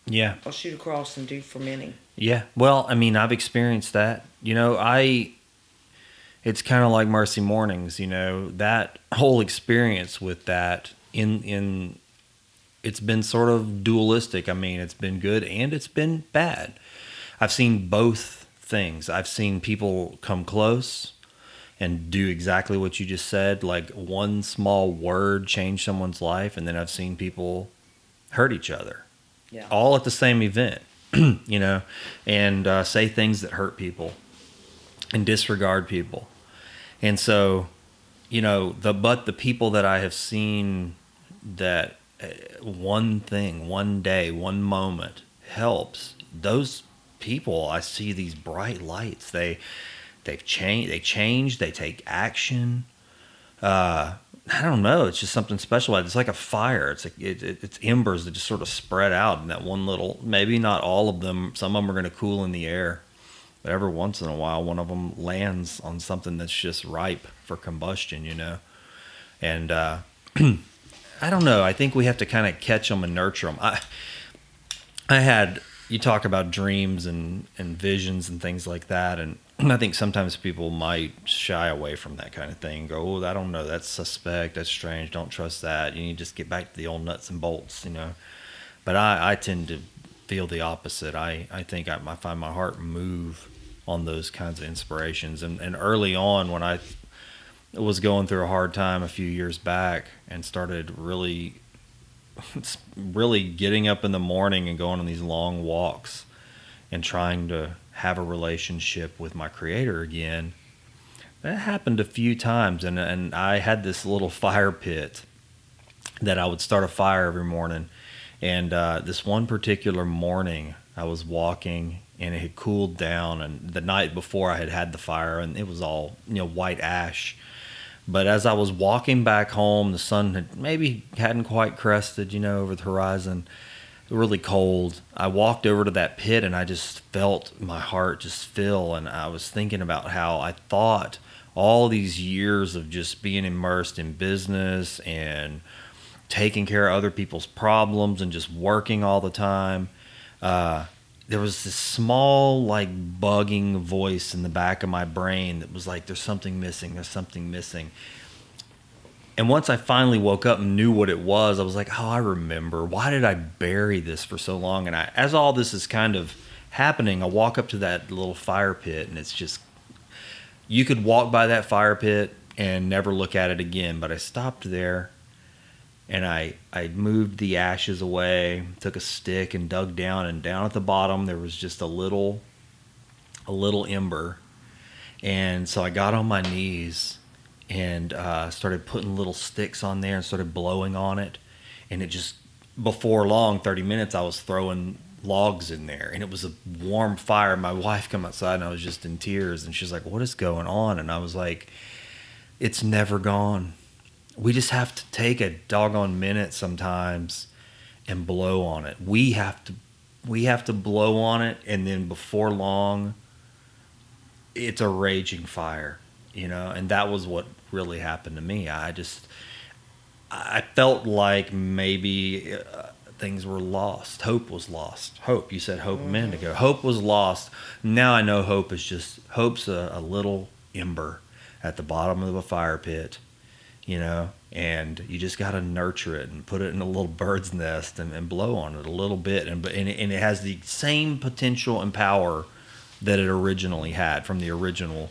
Yeah.
i'll shoot across and do for many.
Yeah. Well, I mean, I've experienced that. You know, I it's kind of like Mercy Mornings, you know, that whole experience with that in in it's been sort of dualistic. I mean, it's been good and it's been bad. I've seen both things. I've seen people come close and do exactly what you just said, like one small word change someone's life, and then I've seen people hurt each other
Yeah.
all at the same event, [clears throat] you know, and uh, say things that hurt people and disregard people. And so, you know, the but the people that I have seen that uh, one thing, one day, one moment helps, those people I see these bright lights. They they've changed, they change, they take action. Uh, I don't know. It's just something special. It's like a fire. It's like it, it, it's embers that just sort of spread out in that one little. Maybe not all of them. Some of them are going to cool in the air, but every once in a while, one of them lands on something that's just ripe for combustion. You know, and uh, [clears throat] I don't know. I think we have to kind of catch them and nurture them. I I had you talk about dreams and and visions and things like that, and [clears throat] I think sometimes people might shy away from that kind of thing. Go, oh, I don't know, that's suspect, that's strange. Don't trust that. You need to just get back to the old nuts and bolts, you know. But I, I tend to feel the opposite. I, I think I, I find my heart move on those kinds of inspirations. And and early on, when I was going through a hard time a few years back and started really really getting up in the morning and going on these long walks and trying to have a relationship with my creator again That happened a few times, and and I had this little fire pit that I would start a fire every morning. And uh, this one particular morning, I was walking, and it had cooled down. And the night before, I had had the fire, and it was all you know white ash. But as I was walking back home, the sun had maybe hadn't quite crested, you know, over the horizon. Really cold. I walked over to that pit and I just felt my heart just fill. And I was thinking about how I thought all these years of just being immersed in business and taking care of other people's problems and just working all the time. Uh, there was this small, like, bugging voice in the back of my brain that was like, there's something missing, there's something missing. And once I finally woke up and knew what it was, I was like, oh, I remember. Why did I bury this for so long? And I, as all this is kind of happening, I walk up to that little fire pit and it's just, you could walk by that fire pit and never look at it again. But I stopped there and I I moved the ashes away, took a stick and dug down, and down at the bottom there was just a little a little ember, and so I got on my knees and uh, started putting little sticks on there and started blowing on it, and it just before long, thirty minutes, I was throwing logs in there. And it was a warm fire. My wife come outside and i was just in tears. And she's like what is going on? And i was like it's never gone we just have to take a doggone minute sometimes and blow on it. We have to we have to blow on it and then before long it's a raging fire, you know, and that was what really happened to me. I just I felt like maybe uh, things were lost. Hope was lost. Hope, you said hope a minute ago. Hope was lost. Now I know hope is just hope's a, a little ember at the bottom of a fire pit you know, and you just got to nurture it and put it in a little bird's nest and, and blow on it a little bit. And, and, it, and it has the same potential and power that it originally had from the original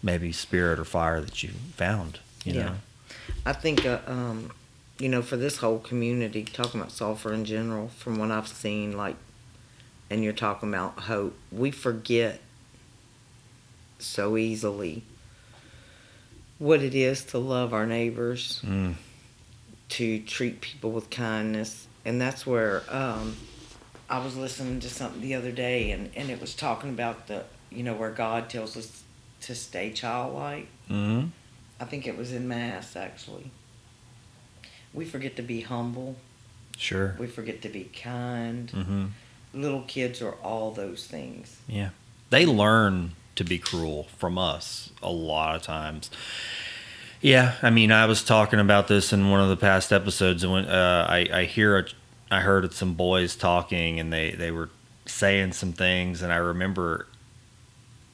maybe spirit or fire that you found, you yeah. know?
I think, uh, um, you know, for this whole community, talking about Sulphur in general, from what I've seen, like, and you're talking about hope, we forget so easily what it is to love our neighbors, mm. to treat people with kindness. And that's where um, I was listening to something the other day, and, and it was talking about the, you know, where God tells us to stay childlike. Mm-hmm. I think it was in Mass, actually. We forget to be humble.
Sure.
We forget to be kind. Mm-hmm. Little kids are all those things.
Yeah. They learn to be cruel from us a lot of times. Yeah, I mean, I was talking about this in one of the past episodes, and when uh, I, I hear, a, I heard some boys talking, and they they were saying some things, and I remember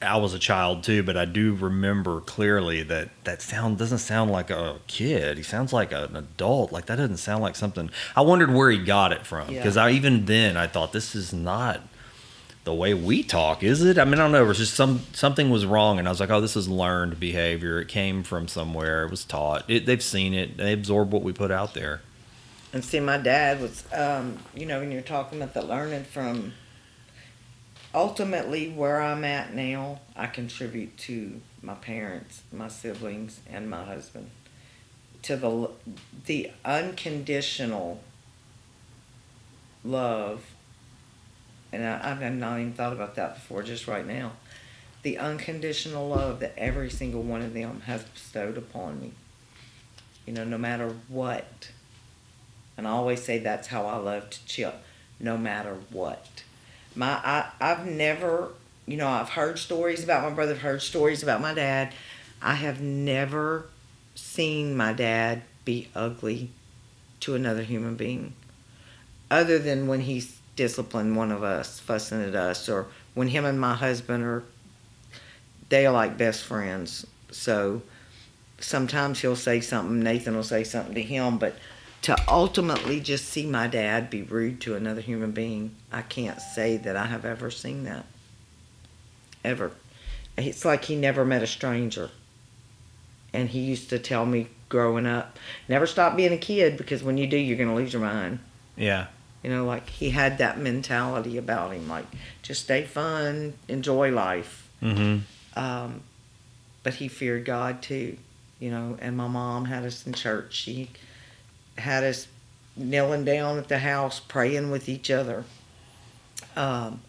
I was a child too, but I do remember clearly that that sound doesn't sound like a kid. He sounds like an adult. Like that doesn't sound like something. I wondered where he got it from because yeah. I even then I thought this is not the way we talk, is it? I mean, I don't know. It was just some something was wrong, and I was like, oh, this is learned behavior. It came from somewhere. It was taught. It, they've seen it. They absorb what we put out there.
And see, my dad was, um, you know, when you're talking about the learning from. Ultimately, where I'm at now, I contribute to my parents, my siblings, and my husband. To the the unconditional love and I, I've not even thought about that before, just right now. The unconditional love that every single one of them has bestowed upon me. You know, no matter what. And I always say that's how I love to chill, no matter what. My I, I've never, you know, I've heard stories about my brother, I've heard stories about my dad. I have never seen my dad be ugly to another human being other than when he's discipline one of us, fussing at us, or when him and my husband are, they are like best friends. So sometimes he'll say something, Nathan will say something to him, but to ultimately just see my dad be rude to another human being, I can't say that I have ever seen that. Ever. It's like he never met a stranger. And he used to tell me growing up, never stop being a kid because when you do, you're going to lose your mind.
Yeah.
You know, like he had that mentality about him, like just stay fun, enjoy life. Mm-hmm. Um, but he feared God too, you know. And my mom had us in church. She had us kneeling down at the house praying with each other. Um,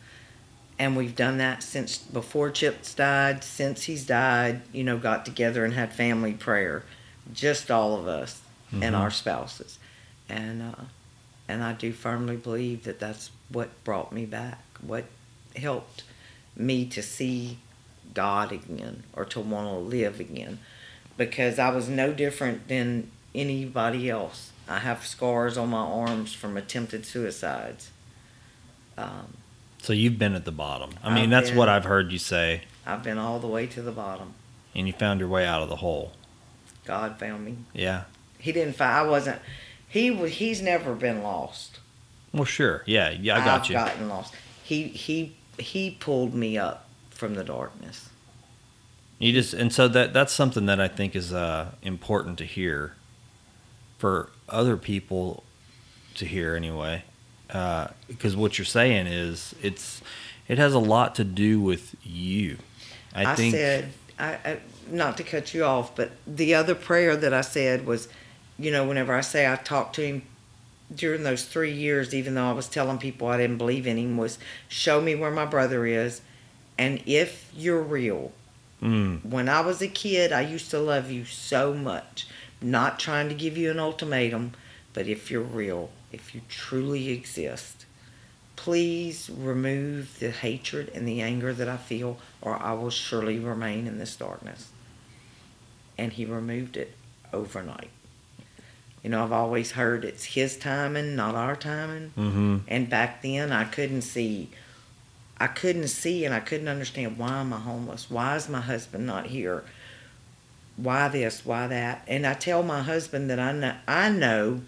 and we've done that since before Chip's died, since he's died, you know, got together and had family prayer, just all of us
Mhm.
and our spouses, and uh, and I do firmly believe that that's what brought me back, what helped me to see God again or to want to live again, because I was no different than anybody else. I have scars on my arms from attempted suicides. Um,
So you've been at the bottom. I mean,
I've
that's what
been-
I've heard you say,
I've been all the way to the bottom.
and you found your way out of the hole.
God found me.
Yeah.
He didn't find. I wasn't. He was. He's never been lost.
Well, sure. Yeah. Yeah. I got
I've
you.
gotten lost. He he he pulled me up from the darkness.
You just and so that that's something that I think is uh, important to hear for other people to hear anyway, uh, because what you're saying is it's it has a lot to do with you. I,
I,
think
said, I, I not to cut you off, but the other prayer that I said was, you know, whenever I say I talked to him during those three years, even though I was telling people I didn't believe in him, was show me where my brother is, and if you're real.
mm,
When I was a kid, I used to love you so much. Not trying to give you an ultimatum, but if you're real, if you truly exist, please remove the hatred and the anger that I feel, or I will surely remain in this darkness. And he removed it overnight. You know, I've always heard it's his timing, not our timing.
hmm
And back then, I couldn't see. I couldn't see and I couldn't understand why am I homeless? Why is my husband not here? Why this? Why that? And I tell my husband that I know, I know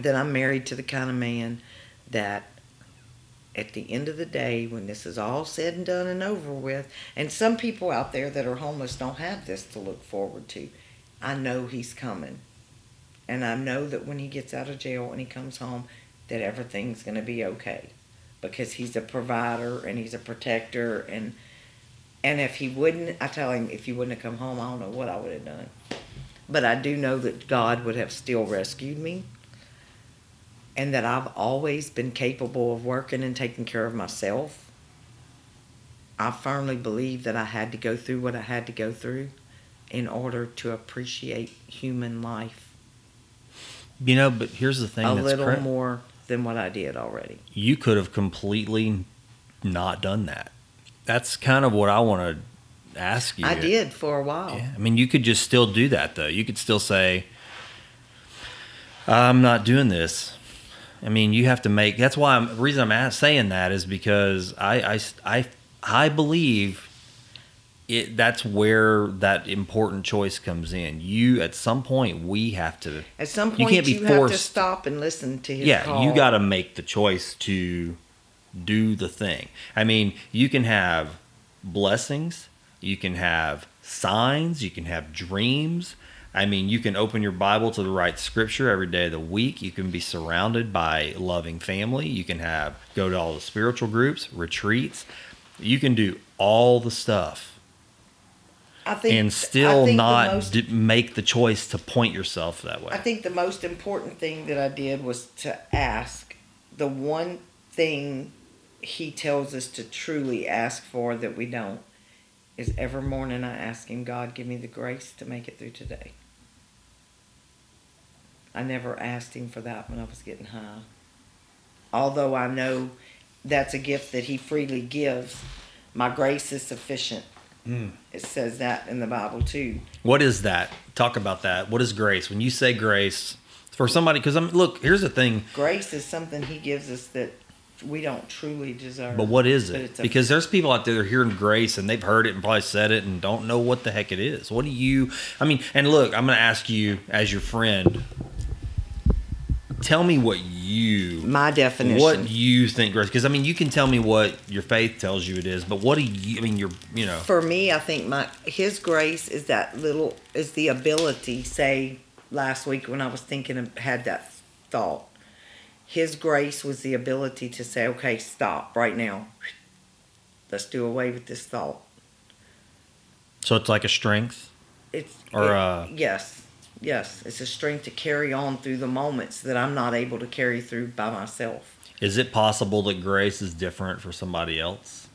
that I'm married to the kind of man that at the end of the day, when this is all said and done and over with, and some people out there that are homeless don't have this to look forward to, I know he's coming. And I know that when he gets out of jail and he comes home, that everything's going to be okay. Because he's a provider and he's a protector and and if he wouldn't I tell him if he wouldn't have come home I don't know what I would have done. But I do know that God would have still rescued me and that I've always been capable of working and taking care of myself. I firmly believe that I had to go through what I had to go through in order to appreciate human life
You know, but here's the thing.
a little
cra-
more than what I did already.
You could have completely not done that. That's kind of what I want to ask you.
I did for a while.
Yeah, I mean, you could just still do that though. You could still say, "I'm not doing this." I mean, you have to make. That's why I'm. The reason I'm saying that is because I, I, I, I believe it. That's where that important choice comes in. You at some point we have to.
At some point You
can't be
you have to stop and listen to his
yeah,
call.
you got to make the choice to do the thing. I mean, you can have blessings, you can have signs, you can have dreams. I mean, you can open your Bible to the right scripture every day of the week. You can be surrounded by loving family. You can have go to all the spiritual groups, retreats. You can do all the stuff
I think,
and still
think the
not
most-
d- make the choice to point yourself that way.
I think the most important thing that I did was to ask. The one thing he tells us to truly ask for that we don't is every morning I ask him, God, give me the grace to make it through today. I never asked him for that when I was getting high. Although I know that's a gift that he freely gives, my grace is sufficient.
Mm.
It says that in the Bible too.
What is that? Talk about that. What is grace? When you say grace for somebody, because I'm look. Here's the thing.
Grace is something he gives us that we don't truly deserve.
But what is it? Because there's people out there that are hearing grace and they've heard it and probably said it and don't know what the heck it is. What do you? I mean, and look, I'm going to ask you as your friend. Tell me what you
My definition.
what you think grace because I mean you can tell me what your faith tells you it is, but what do you? I mean, you're you know
For me, I think my his grace is that little is the ability. Say last week when I was thinking of, had that thought, his grace was the ability to say, "Okay, stop right now. Let's do away with this thought."
So it's like a strength.
It's
Or,
it-
uh,
yes, yes, it's a strength to carry on through the moments that I'm not able to carry through by myself.
Is it possible that grace is different for somebody else?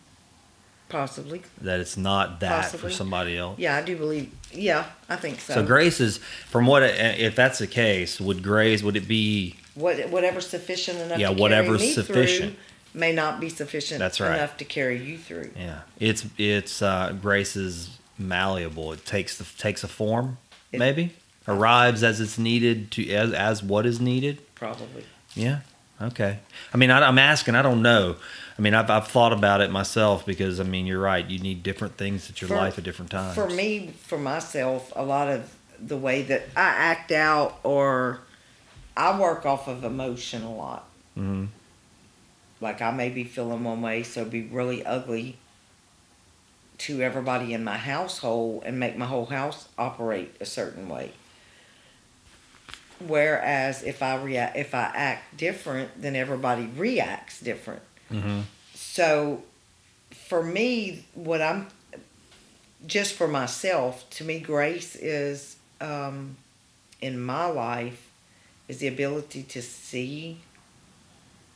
Possibly,
That it's not that
Possibly.
for somebody else?
yeah, I do believe. Yeah, I think so.
So grace is, from what, it, if that's the case, would grace, would it be,
what whatever's sufficient enough
Yeah,
to
whatever's
carry me
sufficient.
through may not be sufficient
That's right.
enough to carry you through.
yeah, it's, it's, uh, grace is malleable. It takes the, takes a form,
It-
maybe? Arrives as it's needed to, as, as what is needed?
Probably.
Yeah. Okay. I mean, I, I'm asking. I don't know. I mean, I've, I've thought about it myself because I mean, you're right. You need different things at your
For-
life at different times.
For me, for myself, a lot of the way that I act out or I work off of emotion a lot.
hmm
Like I may be feeling one way, so be really ugly to everybody in my household and make my whole house operate a certain way. Whereas if I react, if I act different, then everybody reacts different.
hmm
So for me, what I'm just for myself, to me, grace is um, in my life is the ability to see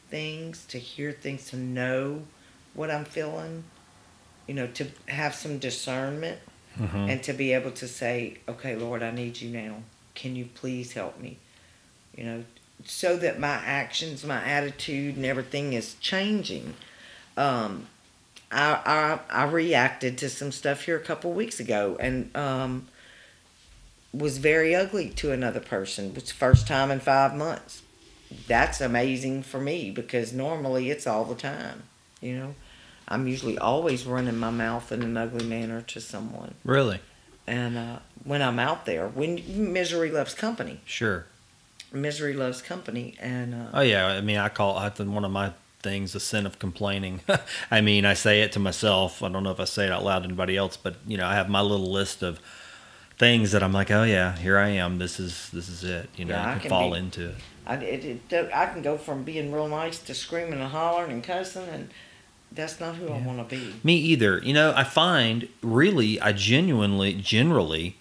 things, to hear things, to know what I'm feeling, you know, to have some discernment
hmm
and to be able to say, okay, Lord, I need you now. Can you please help me? You know, so that my actions, my attitude, and everything is changing. Um, I, I I reacted to some stuff here a couple weeks ago, and um, was very ugly to another person. It's first time in five months. That's amazing for me because normally it's all the time. You know, I'm usually always running my mouth in an ugly manner to someone.
Really?
And uh, when I'm out there, when misery loves company,
Sure.
misery loves company, and uh,
Oh yeah. I mean, I call I think one of my things the sin of complaining. [laughs] I mean, I say it to myself. I don't know if I say it out loud to anybody else, but you know, I have my little list of things that I'm like, oh yeah, here I am. This is this is it. You know,
Yeah, I
I can
can
fall
be-
into it.
I, it, it, I can go from being real nice to screaming and hollering and cussing, and that's not who I want to be.
Me either. You know, I find really, I genuinely, generally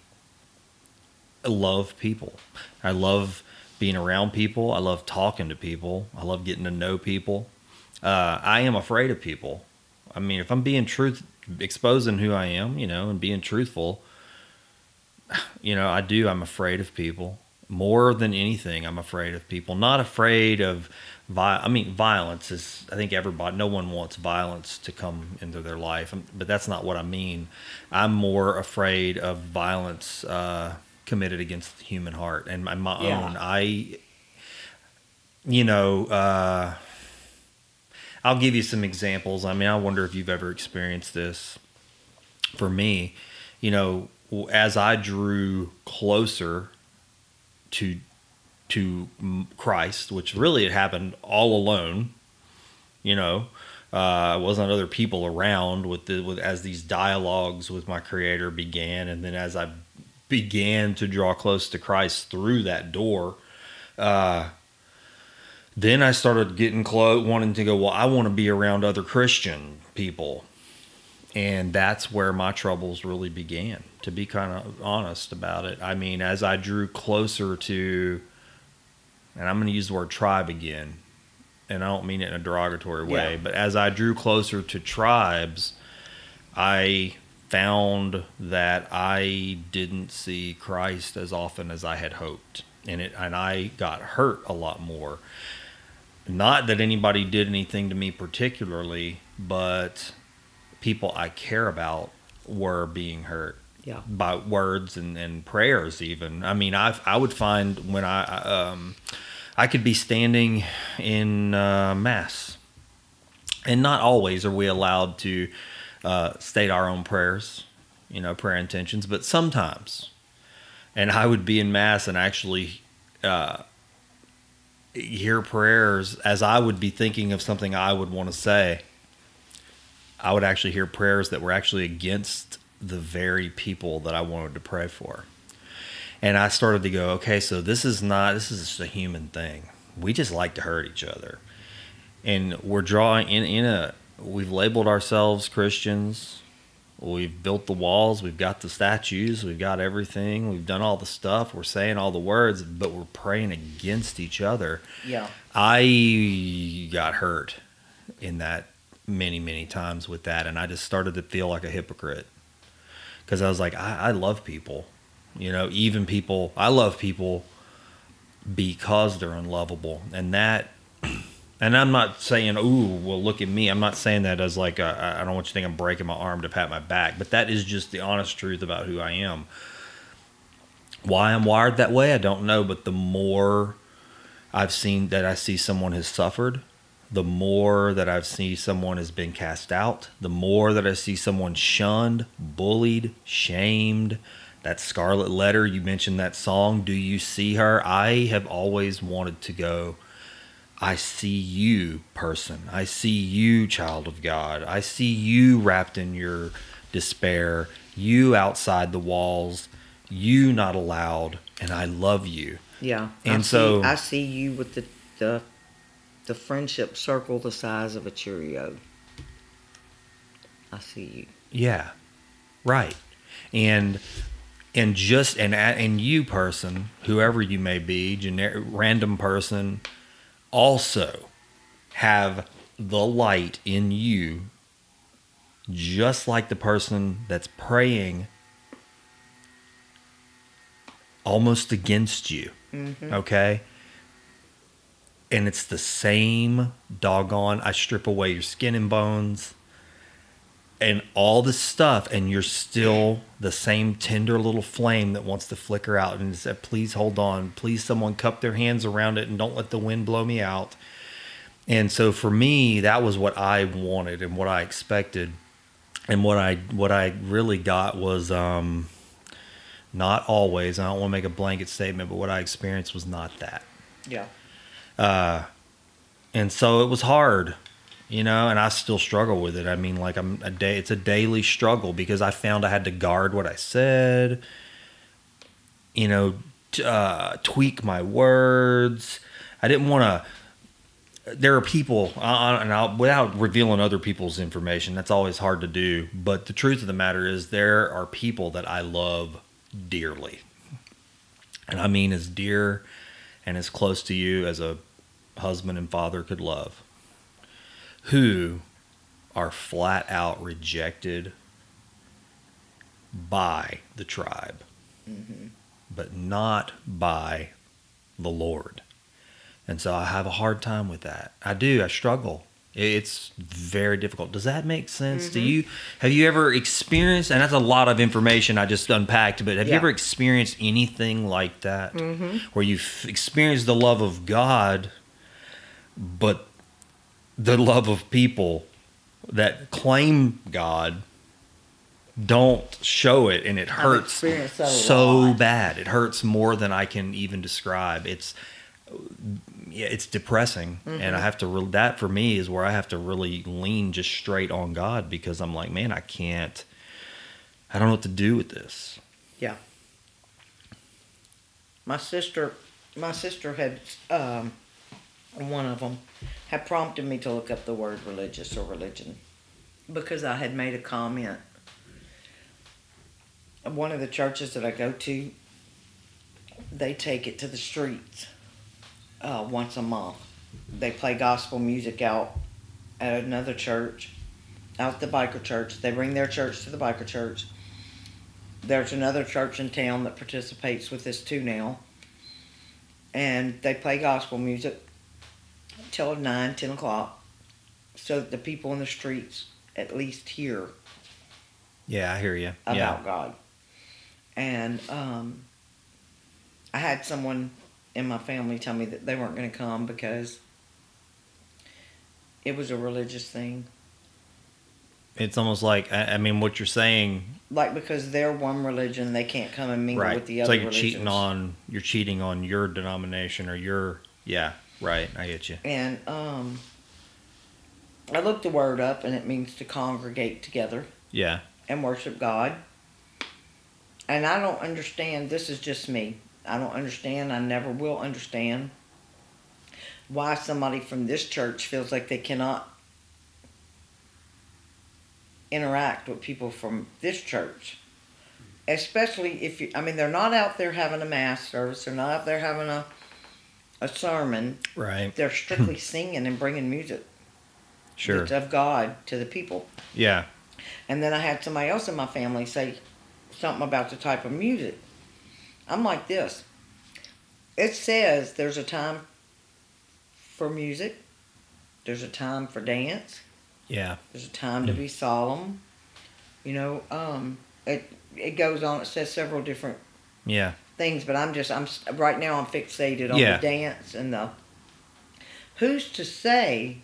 love people. I love being around people. I love talking to people. I love getting to know people. Uh, I am afraid of people. I mean, if I'm being truth, exposing who I am, you know, and being truthful, [sighs] you know, I do. I'm afraid of people more than anything. I'm afraid of people. Not afraid of, vi- I mean, violence is. I think everybody. No one wants violence to come into their life, Um, but that's not what I mean. I'm more afraid of violence uh, committed against the human heart and my, my
Yeah.
own. I, you know. Uh, I'll give you some examples. I mean, I wonder if you've ever experienced this. For me, you know, as I drew closer to to Christ, which really it happened all alone, you know, uh, wasn't other people around with the with as these dialogues with my Creator began, and then as I began to draw close to Christ through that door, uh, then I started getting close, wanting to go. Well, I want to be around other Christian people, and that's where my troubles really began. To be kind of honest about it, I mean, as I drew closer to, and I'm going to use the word tribe again, and I don't mean it in a derogatory way,
Yeah.
but as I drew closer to tribes, I found that I didn't see Christ as often as I had hoped, and it and I got hurt a lot more. Not that anybody did anything to me particularly, but people I care about were being hurt
Yeah.
by words and, and prayers even. I mean i i would find when i um i could be standing in uh, mass. And not always are we allowed to uh, state our own prayers you know prayer intentions but sometimes. And i would be in mass and actually uh, hear prayers as i would be thinking of something i would want to say. I would actually hear prayers that were actually against the very people that I wanted to pray for. And I started to go, okay, so this is not, this is just a human thing. We just like to hurt each other. And we're drawing in, in a, we've labeled ourselves Christians. We've built the walls, we've got the statues, we've got everything, we've done all the stuff, we're saying all the words, but we're praying against each other.
Yeah.
I got hurt in that many, many times with that, and I just started to feel like a hypocrite because I was like, I, I love people, you know, even people. I love people because they're unlovable, and that. [clears throat] And I'm not saying, "Ooh, well, look at me." I'm not saying that as like I I don't want you to think I'm breaking my arm to pat my back, but that is just the honest truth about who I am. Why I'm wired that way, I don't know. But the more I've seen that I see someone has suffered, the more that I've seen someone has been cast out, the more that I see someone shunned, bullied, shamed. That scarlet letter, you mentioned that song, Do You See Her? I have always wanted to go, I see you, person. I see you, child of God. I see you wrapped in your despair, you outside the walls, you not allowed, and I love you.
Yeah.
And
I
so-
see, I see you with the, the the friendship circle the size of a Cheerio. I see you.
Yeah, right. And and just and and you person, whoever you may be, generic random person, also have the light in you, just like the person that's praying almost against you. Mm-hmm. Okay. And it's the same doggone. I strip away your skin and bones and all this stuff, and you're still the same tender little flame that wants to flicker out and said, "Please hold on, please someone cup their hands around it and don't let the wind blow me out." And so for me, that was what I wanted and what I expected, and what I what I really got was um, not always. I don't want to make a blanket statement, but what I experienced was not that
Yeah.
And so it was hard you know and i still struggle with it. I mean like i'm a day it's a daily struggle because i found i had to guard what i said you know uh, tweak my words. I didn't want to there are people uh, and I'll, without revealing other people's information that's always hard to do. But the truth of the matter is there are people that i love dearly. And i mean as dear and as close to you as a husband and father could love, who are flat out rejected by the tribe, mm-hmm. but not by the Lord. And so I have a hard time with that. I do. I struggle. It's very difficult. Does that make sense to mm-hmm. you? Have you ever experienced, and that's a lot of information I just unpacked, but have you ever experienced anything like that? Mm-hmm. Where you've experienced the love of God, but the love of people that claim God don't show it and it hurts
experienced that a
so bad. It hurts more than I can even describe. It's yeah, it's depressing, and
Mm-hmm.
I have to. Re- that for me is where I have to really lean just straight on God because I'm like, man, I can't. I don't know what to do with this.
Yeah. My sister, my sister had um, one of them had prompted me to look up the word religious or religion because I had made a comment. One of the churches that I go to, they take it to the streets uh, once a month. They play gospel music out at another church, out the biker church. They bring their church to the biker church. There's another church in town that participates with this too now. And they play gospel music till 9, 10 o'clock so that the people in the streets at least hear
Yeah, I hear you.
about
yeah,
God. And um, I had someone in my family tell me that they weren't going to come because it was a religious thing.
it's almost like I, I mean, what you're saying,
Like because they're one religion, they can't come and mingle
right?
with the
It's
other
like you're cheating on you're cheating on your denomination or your yeah, right. I get you.
And um, I looked the word up, and it means to congregate together
Yeah,
and worship God. And I don't understand. This is just me. I don't understand. I never will understand why somebody from this church feels like they cannot interact with people from this church. Especially if you, I mean, they're not out there having a mass service. They're not out there having a, a sermon.
Right.
They're strictly [laughs] singing and bringing music
Sure.
that's of God to the people.
Yeah.
And then I had somebody else in my family say something about the type of music. I'm like this. It says there's a time for music. There's a time for dance.
Yeah.
There's a time to
Hmm.
be solemn. You know, um, it it goes on. It says several different
Yeah.
Things, but I'm just I'm right now I'm fixated on
Yeah.
the dance and the. Who's to say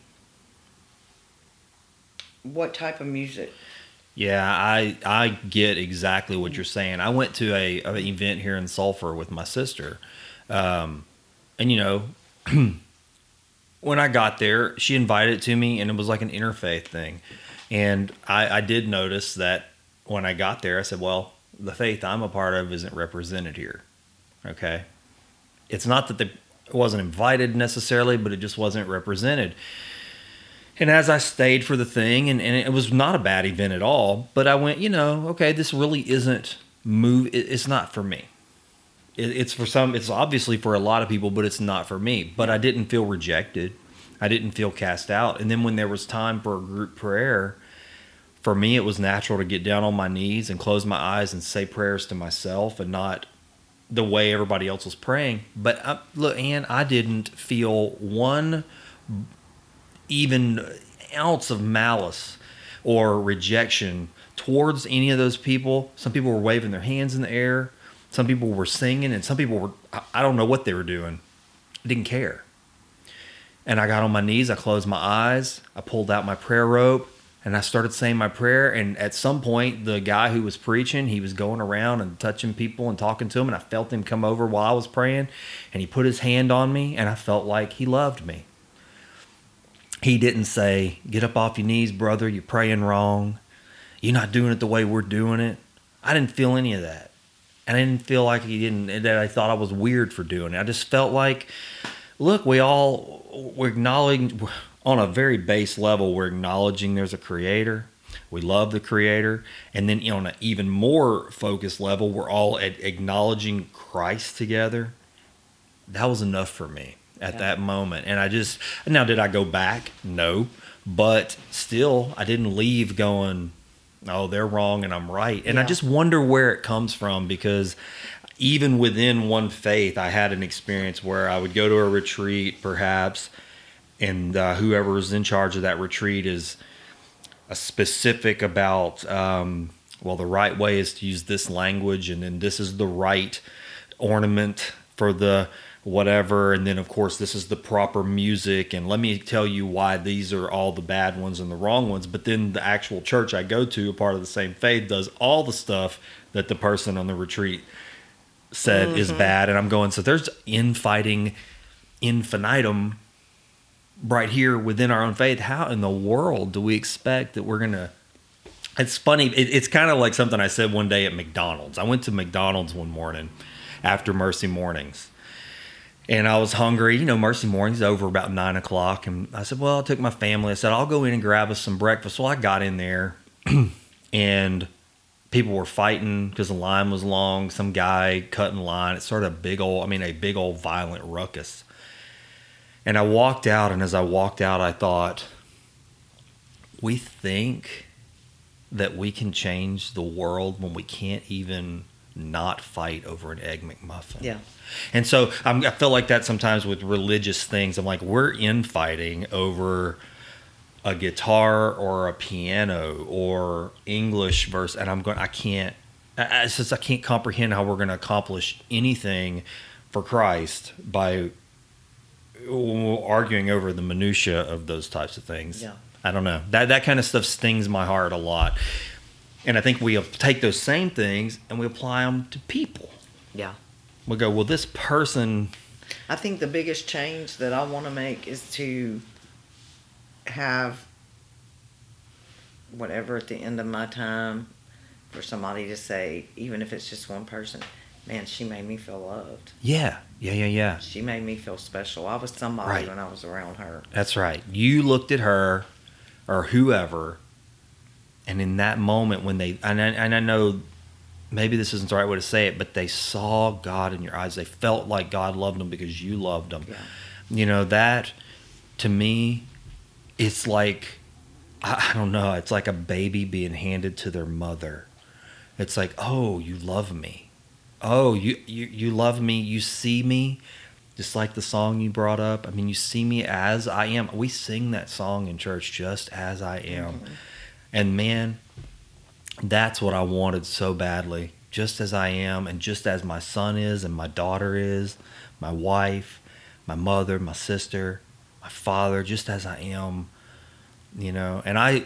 what type of music?
Yeah, I I get exactly what you're saying. I went to a an event here in Sulphur with my sister, um, and you know, [clears throat] when I got there, she invited it to me, and it was like an interfaith thing, and I, I did notice that when I got there, I said, "Well, the faith I'm a part of isn't represented here." Okay, it's not that they wasn't invited necessarily, but it just wasn't represented. And as I stayed for the thing, and, and it was not a bad event at all, but I went, you know, okay, this really isn't move. It, it's not for me. It, it's for some. It's obviously for a lot of people, but it's not for me. But I didn't feel rejected. I didn't feel cast out. And then when there was time for a group prayer, for me, it was natural to get down on my knees and close my eyes and say prayers to myself, and not the way everybody else was praying. But I, look, Ann, I didn't feel one even ounce of malice or rejection towards any of those people. Some people were waving their hands in the air. Some people were singing, and some people were, I don't know what they were doing. I didn't care. And I got on my knees, I closed my eyes, I pulled out my prayer rope, and I started saying my prayer. And at some point, the guy who was preaching, he was going around and touching people and talking to them. And I felt him come over while I was praying, and he put his hand on me, and I felt like he loved me he didn't say, Get up off your knees, brother. You're praying wrong. You're not doing it the way we're doing it. I didn't feel any of that. And I didn't feel like he didn't, that I thought I was weird for doing it. I just felt like, look, we all, we're acknowledging, on a very base level, we're acknowledging there's a creator. We love the creator. And then on an even more focused level, we're all acknowledging Christ together. That was enough for me at
Yeah.
that moment. And I just now did I go back? No. But still I didn't leave going, Oh, they're wrong and I'm right. And I just wonder where it comes from because even within one faith, I had an experience where I would go to a retreat, perhaps, and uh, whoever is in charge of that retreat is a specific about um, well the right way is to use this language and then this is the right ornament for the whatever and then of course this is the proper music and let me tell you why these are all the bad ones and the wrong ones but then the actual church i go to a part of the same faith does all the stuff that the person on the retreat said is bad and i'm going so there's infighting infinitum right here within our own faith how in the world do we expect that we're gonna it's funny it, it's kind of like something i said one day at mcdonald's. I went to mcdonald's one morning after mercy mornings and i was hungry. You know mercy mornings over about nine o'clock and i said well i took my family. I said i'll go in and grab us some breakfast. Well i got in there [clears throat] and people were fighting because the line was long. Some guy cut in line. It's sort of a big old i mean a big old violent ruckus and I walked out, and as I walked out, I thought, we think that we can change the world when we can't even not fight over an egg McMuffin.
Yeah.
And so I'm, I feel like that sometimes with religious things. I'm like, we're infighting over a guitar or a piano or English verse, and I'm going, I can't, I, I, just, I can't comprehend how we're going to accomplish anything for Christ by arguing over the minutia of those types of things.
Yeah.
I don't know. That that kind of stuff stings my heart a lot. And I think we take those same things and we apply them to people.
Yeah.
We go, well, this person,
I think the biggest change that I want to make is to have whatever at the end of my time for somebody to say, even if it's just one person, man, she made me feel loved.
yeah, yeah, yeah, yeah.
She made me feel special. I was somebody
Right.
when I was around her.
That's right. You looked at her or whoever And in that moment, when they and I, and I know maybe this isn't the right way to say it, but they saw God in your eyes. They felt like God loved them because you loved them.
Yeah.
You know that to me, it's like I, I don't know. It's like a baby being handed to their mother. It's like, oh, you love me. Oh, you you you love me. You see me, just like the song you brought up. I mean, you see me as I am. We sing that song in church, just as I am. Mm-hmm. And man, that's what I wanted so badly, just as I am, and just as my son is, and my daughter is, my wife, my mother, my sister, my father, just as I am, you know. And I,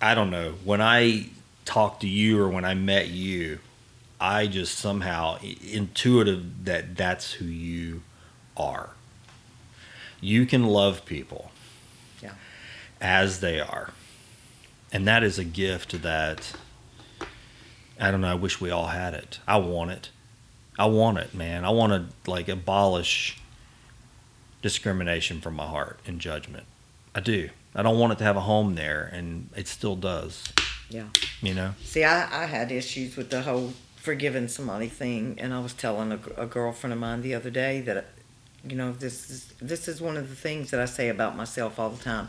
I don't know, when I talked to you or when I met you, I just somehow intuitive that that's who you are. You can love people
Yeah.
as they are. And that is a gift that I don't know, I wish we all had it. I want it. I want it, man. I want to like abolish discrimination from my heart and judgment. I do. I don't want it to have a home there and it still does,
Yeah.
you know.
See, I, I had issues with the whole forgiving somebody thing, and I was telling a, a girlfriend of mine the other day that, you know, this is this is one of the things that I say about myself all the time.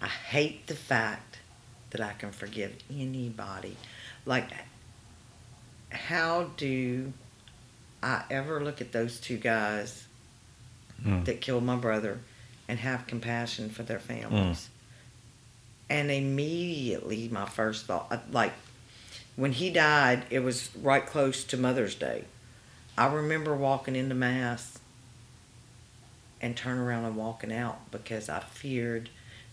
I hate the fact that I can forgive anybody. Like, how do I ever look at those two guys
Mm.
that killed my brother and have compassion for their families? And immediately, my first thought, like, when he died, it was right close to Mother's Day. I remember walking into Mass and turning around and walking out because I feared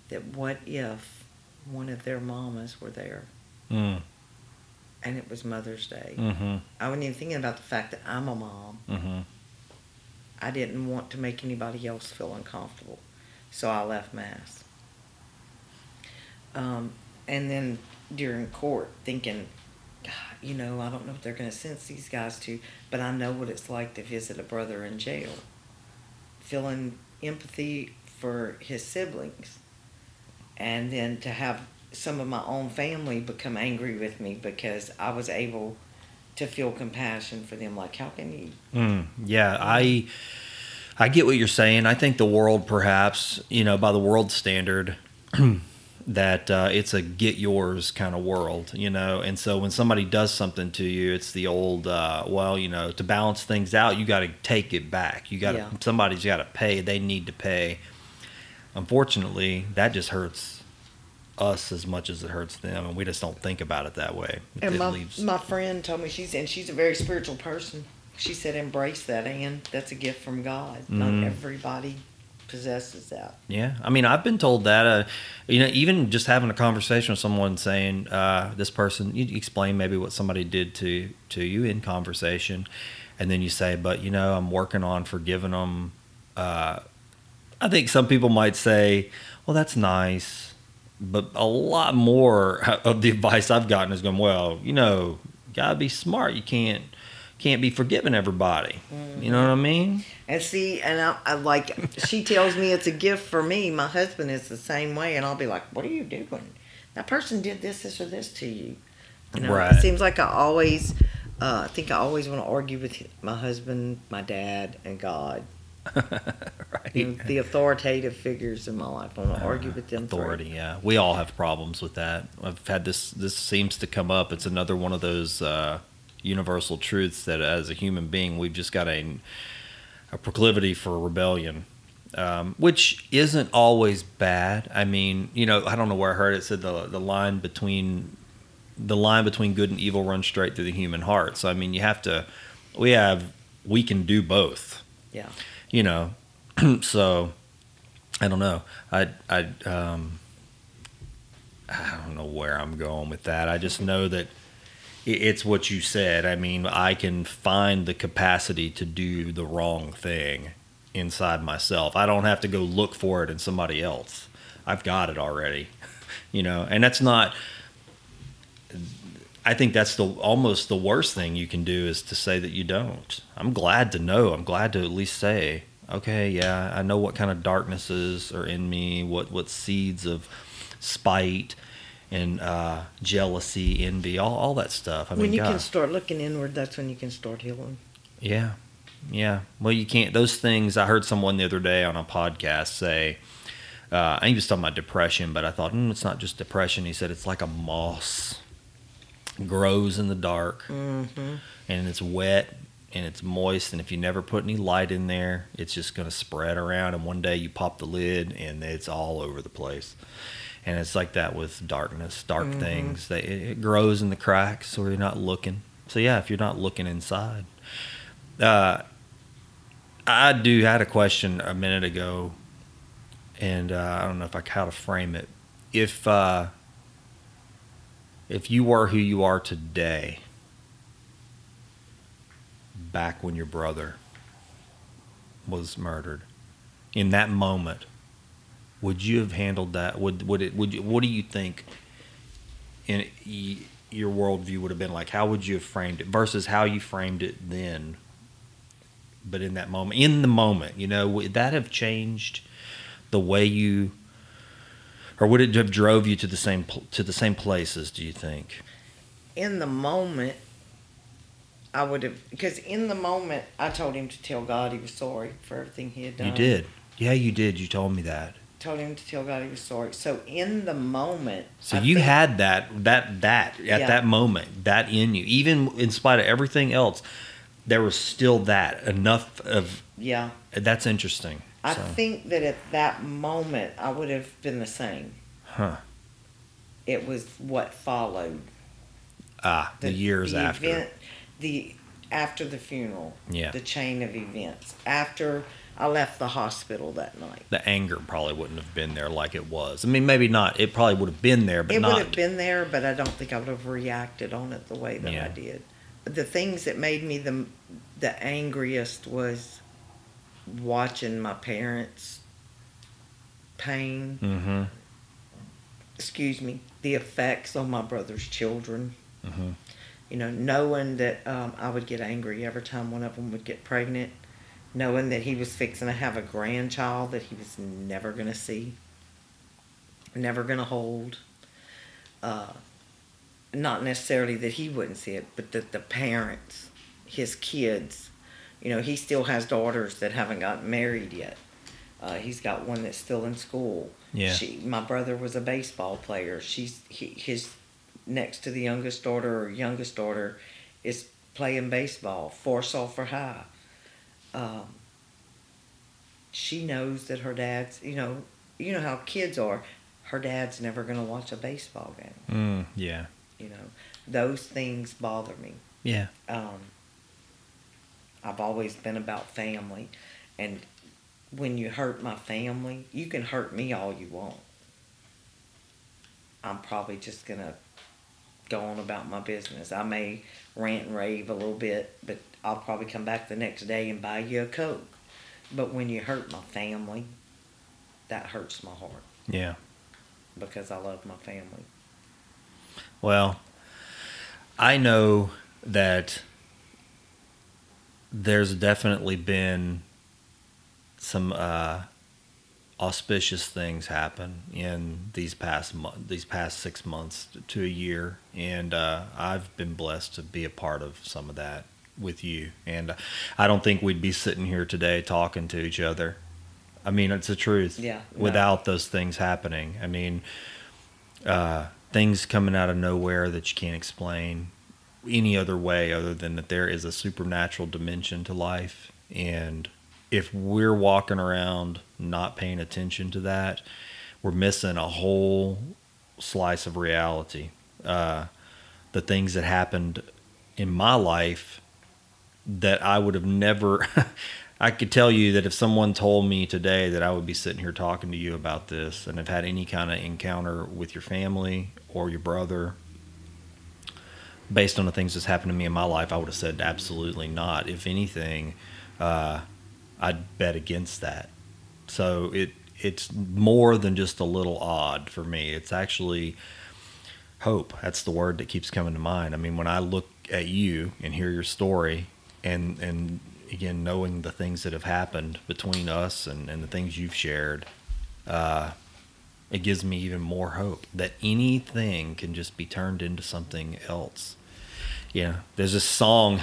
that what if one of their mamas were there
Mm.
and it was Mother's Day?
Mhm.
I wasn't even thinking about the fact that I'm a mom.
Mhm.
I didn't want to make anybody else feel uncomfortable, so I left Mass. Um, and then during court, thinking, you know, I don't know what they're going to sense these guys to, but I know what it's like to visit a brother in jail. Feeling empathy for his siblings, and then to have some of my own family become angry with me because I was able to feel compassion for them. Like, how can you?
Mm, yeah, I I get what you're saying. I think the world, perhaps, you know, by the world standard, [clears throat] that uh, it's a get yours kind of world, you know. And so when somebody does something to you, it's the old, uh, well, you know, to balance things out, you got to take it back. You got to
Yeah.
somebody's got to pay. They need to pay. Unfortunately, that just hurts us as much as it hurts them, and we just don't think about it that way. It
And my,
leaves-
my friend told me she's and she's a very spiritual person. She said, "Embrace that, Ann. That's a gift from God.
Mhm.
Not everybody possesses that."
Yeah, I mean, I've been told that. Uh, you know, even just having a conversation with someone saying uh, this person, you explain maybe what somebody did to to you in conversation, and then you say, "But you know, I'm working on forgiving them." Uh, I think some people might say, "Well, that's nice," but a lot more [laughs] of the advice I've gotten is going, "Well, you know, gotta be smart. You can't." Can't be forgiving everybody. You know what I mean?
And see, and I, I like she tells me it's a gift for me. My husband is the same way, and I'll be like, "What are you doing? That person did this, this, or this to you." You know,
Right.
it seems like I always, uh, I think I always want to argue with my husband, my dad, and God. [laughs]
right.
You know, the authoritative figures in my life. I want to argue with them. through.
authority yeah we all have problems with that i've had this this seems to come up it's another one of those uh, universal truths that as a human being we've just got a, a proclivity for rebellion um, which isn't always bad. I mean you know i don't know where i heard it said the, the line between the line between good and evil runs straight through the human heart. So i mean you have to we have we can do both.
Yeah.
you know [clears throat] so i don't know. I i um i don't know where i'm going with that. I just know that it's what you said i mean i can find the capacity to do the wrong thing inside myself i don't have to go look for it in somebody else i've got it already [laughs] you know and that's not I think that's the almost the worst thing you can do is to say that you don't. I'm glad to know. I'm glad to at least say, okay, yeah, I know what kind of darknesses are in me, what what seeds of spite and uh, jealousy, envy, all, all that stuff. I mean,
when you can start looking inward, that's when you can start healing.
Yeah. Yeah. Well, you can't, those things, I heard someone the other day on a podcast say, uh, he was talking about depression, but I thought, mm, it's not just depression. He said it's like a moss, grows in the dark,
Mm-hmm.
and it's wet and it's moist. And if you never put any light in there, it's just going to spread around. And one day you pop the lid and it's all over the place. And it's like that with darkness, dark
Mhm.
things. They, it it grows in the cracks or you're not looking. So, yeah, if you're not looking inside. Uh, I do had a question a minute ago, and uh, I don't know if I how to frame it. If uh, if you were who you are today, back when your brother was murdered, in that moment, would you have handled that? Would would it? Would you, what do you think? In your worldview would have been like, how would you have framed it versus how you framed it then? But in that moment, in the moment, you know, would that have changed the way you, or would it have drove you to the same to the same places? Do you think?
In the moment, I would have because in the moment I told him to tell God he was sorry for everything he had done.
You did. Yeah, you did. You told me that.
Told him to tell God he was sorry. So in the moment,
So
I
you
think-
had that that that at
Yeah.
that moment that in you, even in spite of everything else, there was still that enough of.
yeah.
That's interesting.
I
So,
think that at that moment I would have been the same.
huh?
It was what followed
Ah, the, years
the
after.
event, the after the funeral,
Yeah.
the chain of events after I left the hospital that night.
the anger probably wouldn't have been there like it was. I mean, maybe not. It probably would have been there, but
it
not.
would have been there, but I don't think I would have reacted on it the way that
Yeah.
I did. The things that made me the the angriest was watching my parents' pain.
mm-hmm.
Excuse me, the effects on my brother's children.
Mm-hmm.
You know, knowing that um, I would get angry every time one of them would get pregnant, knowing that he was fixing to have a grandchild that he was never going to see, never going to hold. Uh, not necessarily that he wouldn't see it, but that the parents, his kids, you know, he still has daughters that haven't gotten married yet. Uh, he's got one that's still in school.
Yeah.
She, my brother was a baseball player. She's he, his next to the youngest daughter or youngest daughter is playing baseball for Sulphur High. Um, she knows that her dad's, you know, you know how kids are. Her dad's never going to watch a baseball game.
Mm, yeah.
You know, those things bother me.
Yeah.
Um, I've always been about family, and when you hurt my family, you can hurt me all you want. I'm probably just gonna go on about my business. I may rant and rave a little bit, but I'll probably come back the next day and buy you a coke. But when you hurt my family, that hurts my heart
Yeah.
because I love my family.
Well, I know that there's definitely been some uh, auspicious things happen in these past month, these past six months to a year, and uh, I've been blessed to be a part of some of that with you. And I don't think we'd be sitting here today talking to each other. I mean, it's the truth.
Yeah, no.
Without those things happening, I mean, uh, things coming out of nowhere that you can't explain any other way other than that there is a supernatural dimension to life and if we're walking around not paying attention to that we're missing a whole slice of reality uh, the things that happened in my life that i would have never [laughs] i could tell you that if someone told me today that i would be sitting here talking to you about this and have had any kind of encounter with your family or your brother based on the things that's happened to me in my life, I would have said absolutely not. If anything, uh, I'd bet against that. So it it's more than just a little odd for me. It's actually hope. That's the word that keeps coming to mind. I mean, when I look at you and hear your story, and and again knowing the things that have happened between us and, and the things you've shared, uh, it gives me even more hope that anything can just be turned into something else. Yeah, there's this song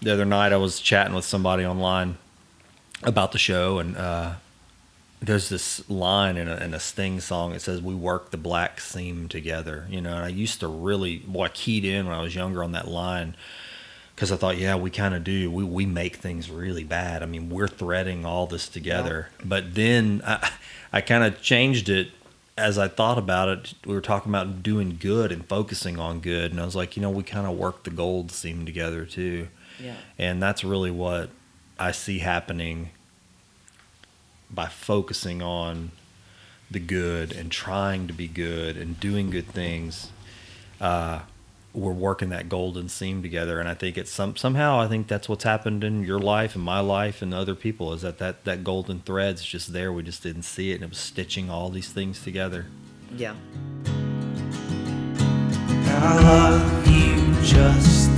the other night I was chatting with somebody online about the show, and uh, there's this line in a, in a Sting song. It says, "We work the black seam together." You know, and I used to really, well, I keyed in when I was younger on that line because I thought, yeah, we kind of do. We we make things really bad. I mean, we're threading all this together. Yeah. But then I, I kind of changed it as I thought about it. We were talking about doing good and focusing on good, and I was like, you know, we kind of work the gold seam together too.
Yeah.
And that's really what I see happening by focusing on the good and trying to be good and doing good things. Uh, we're working that golden seam together. And i think it's some somehow i think that's what's happened in your life and my life and other people is that that that golden thread's just there. We just didn't see it and it was stitching all these things together.
Yeah.
I love you just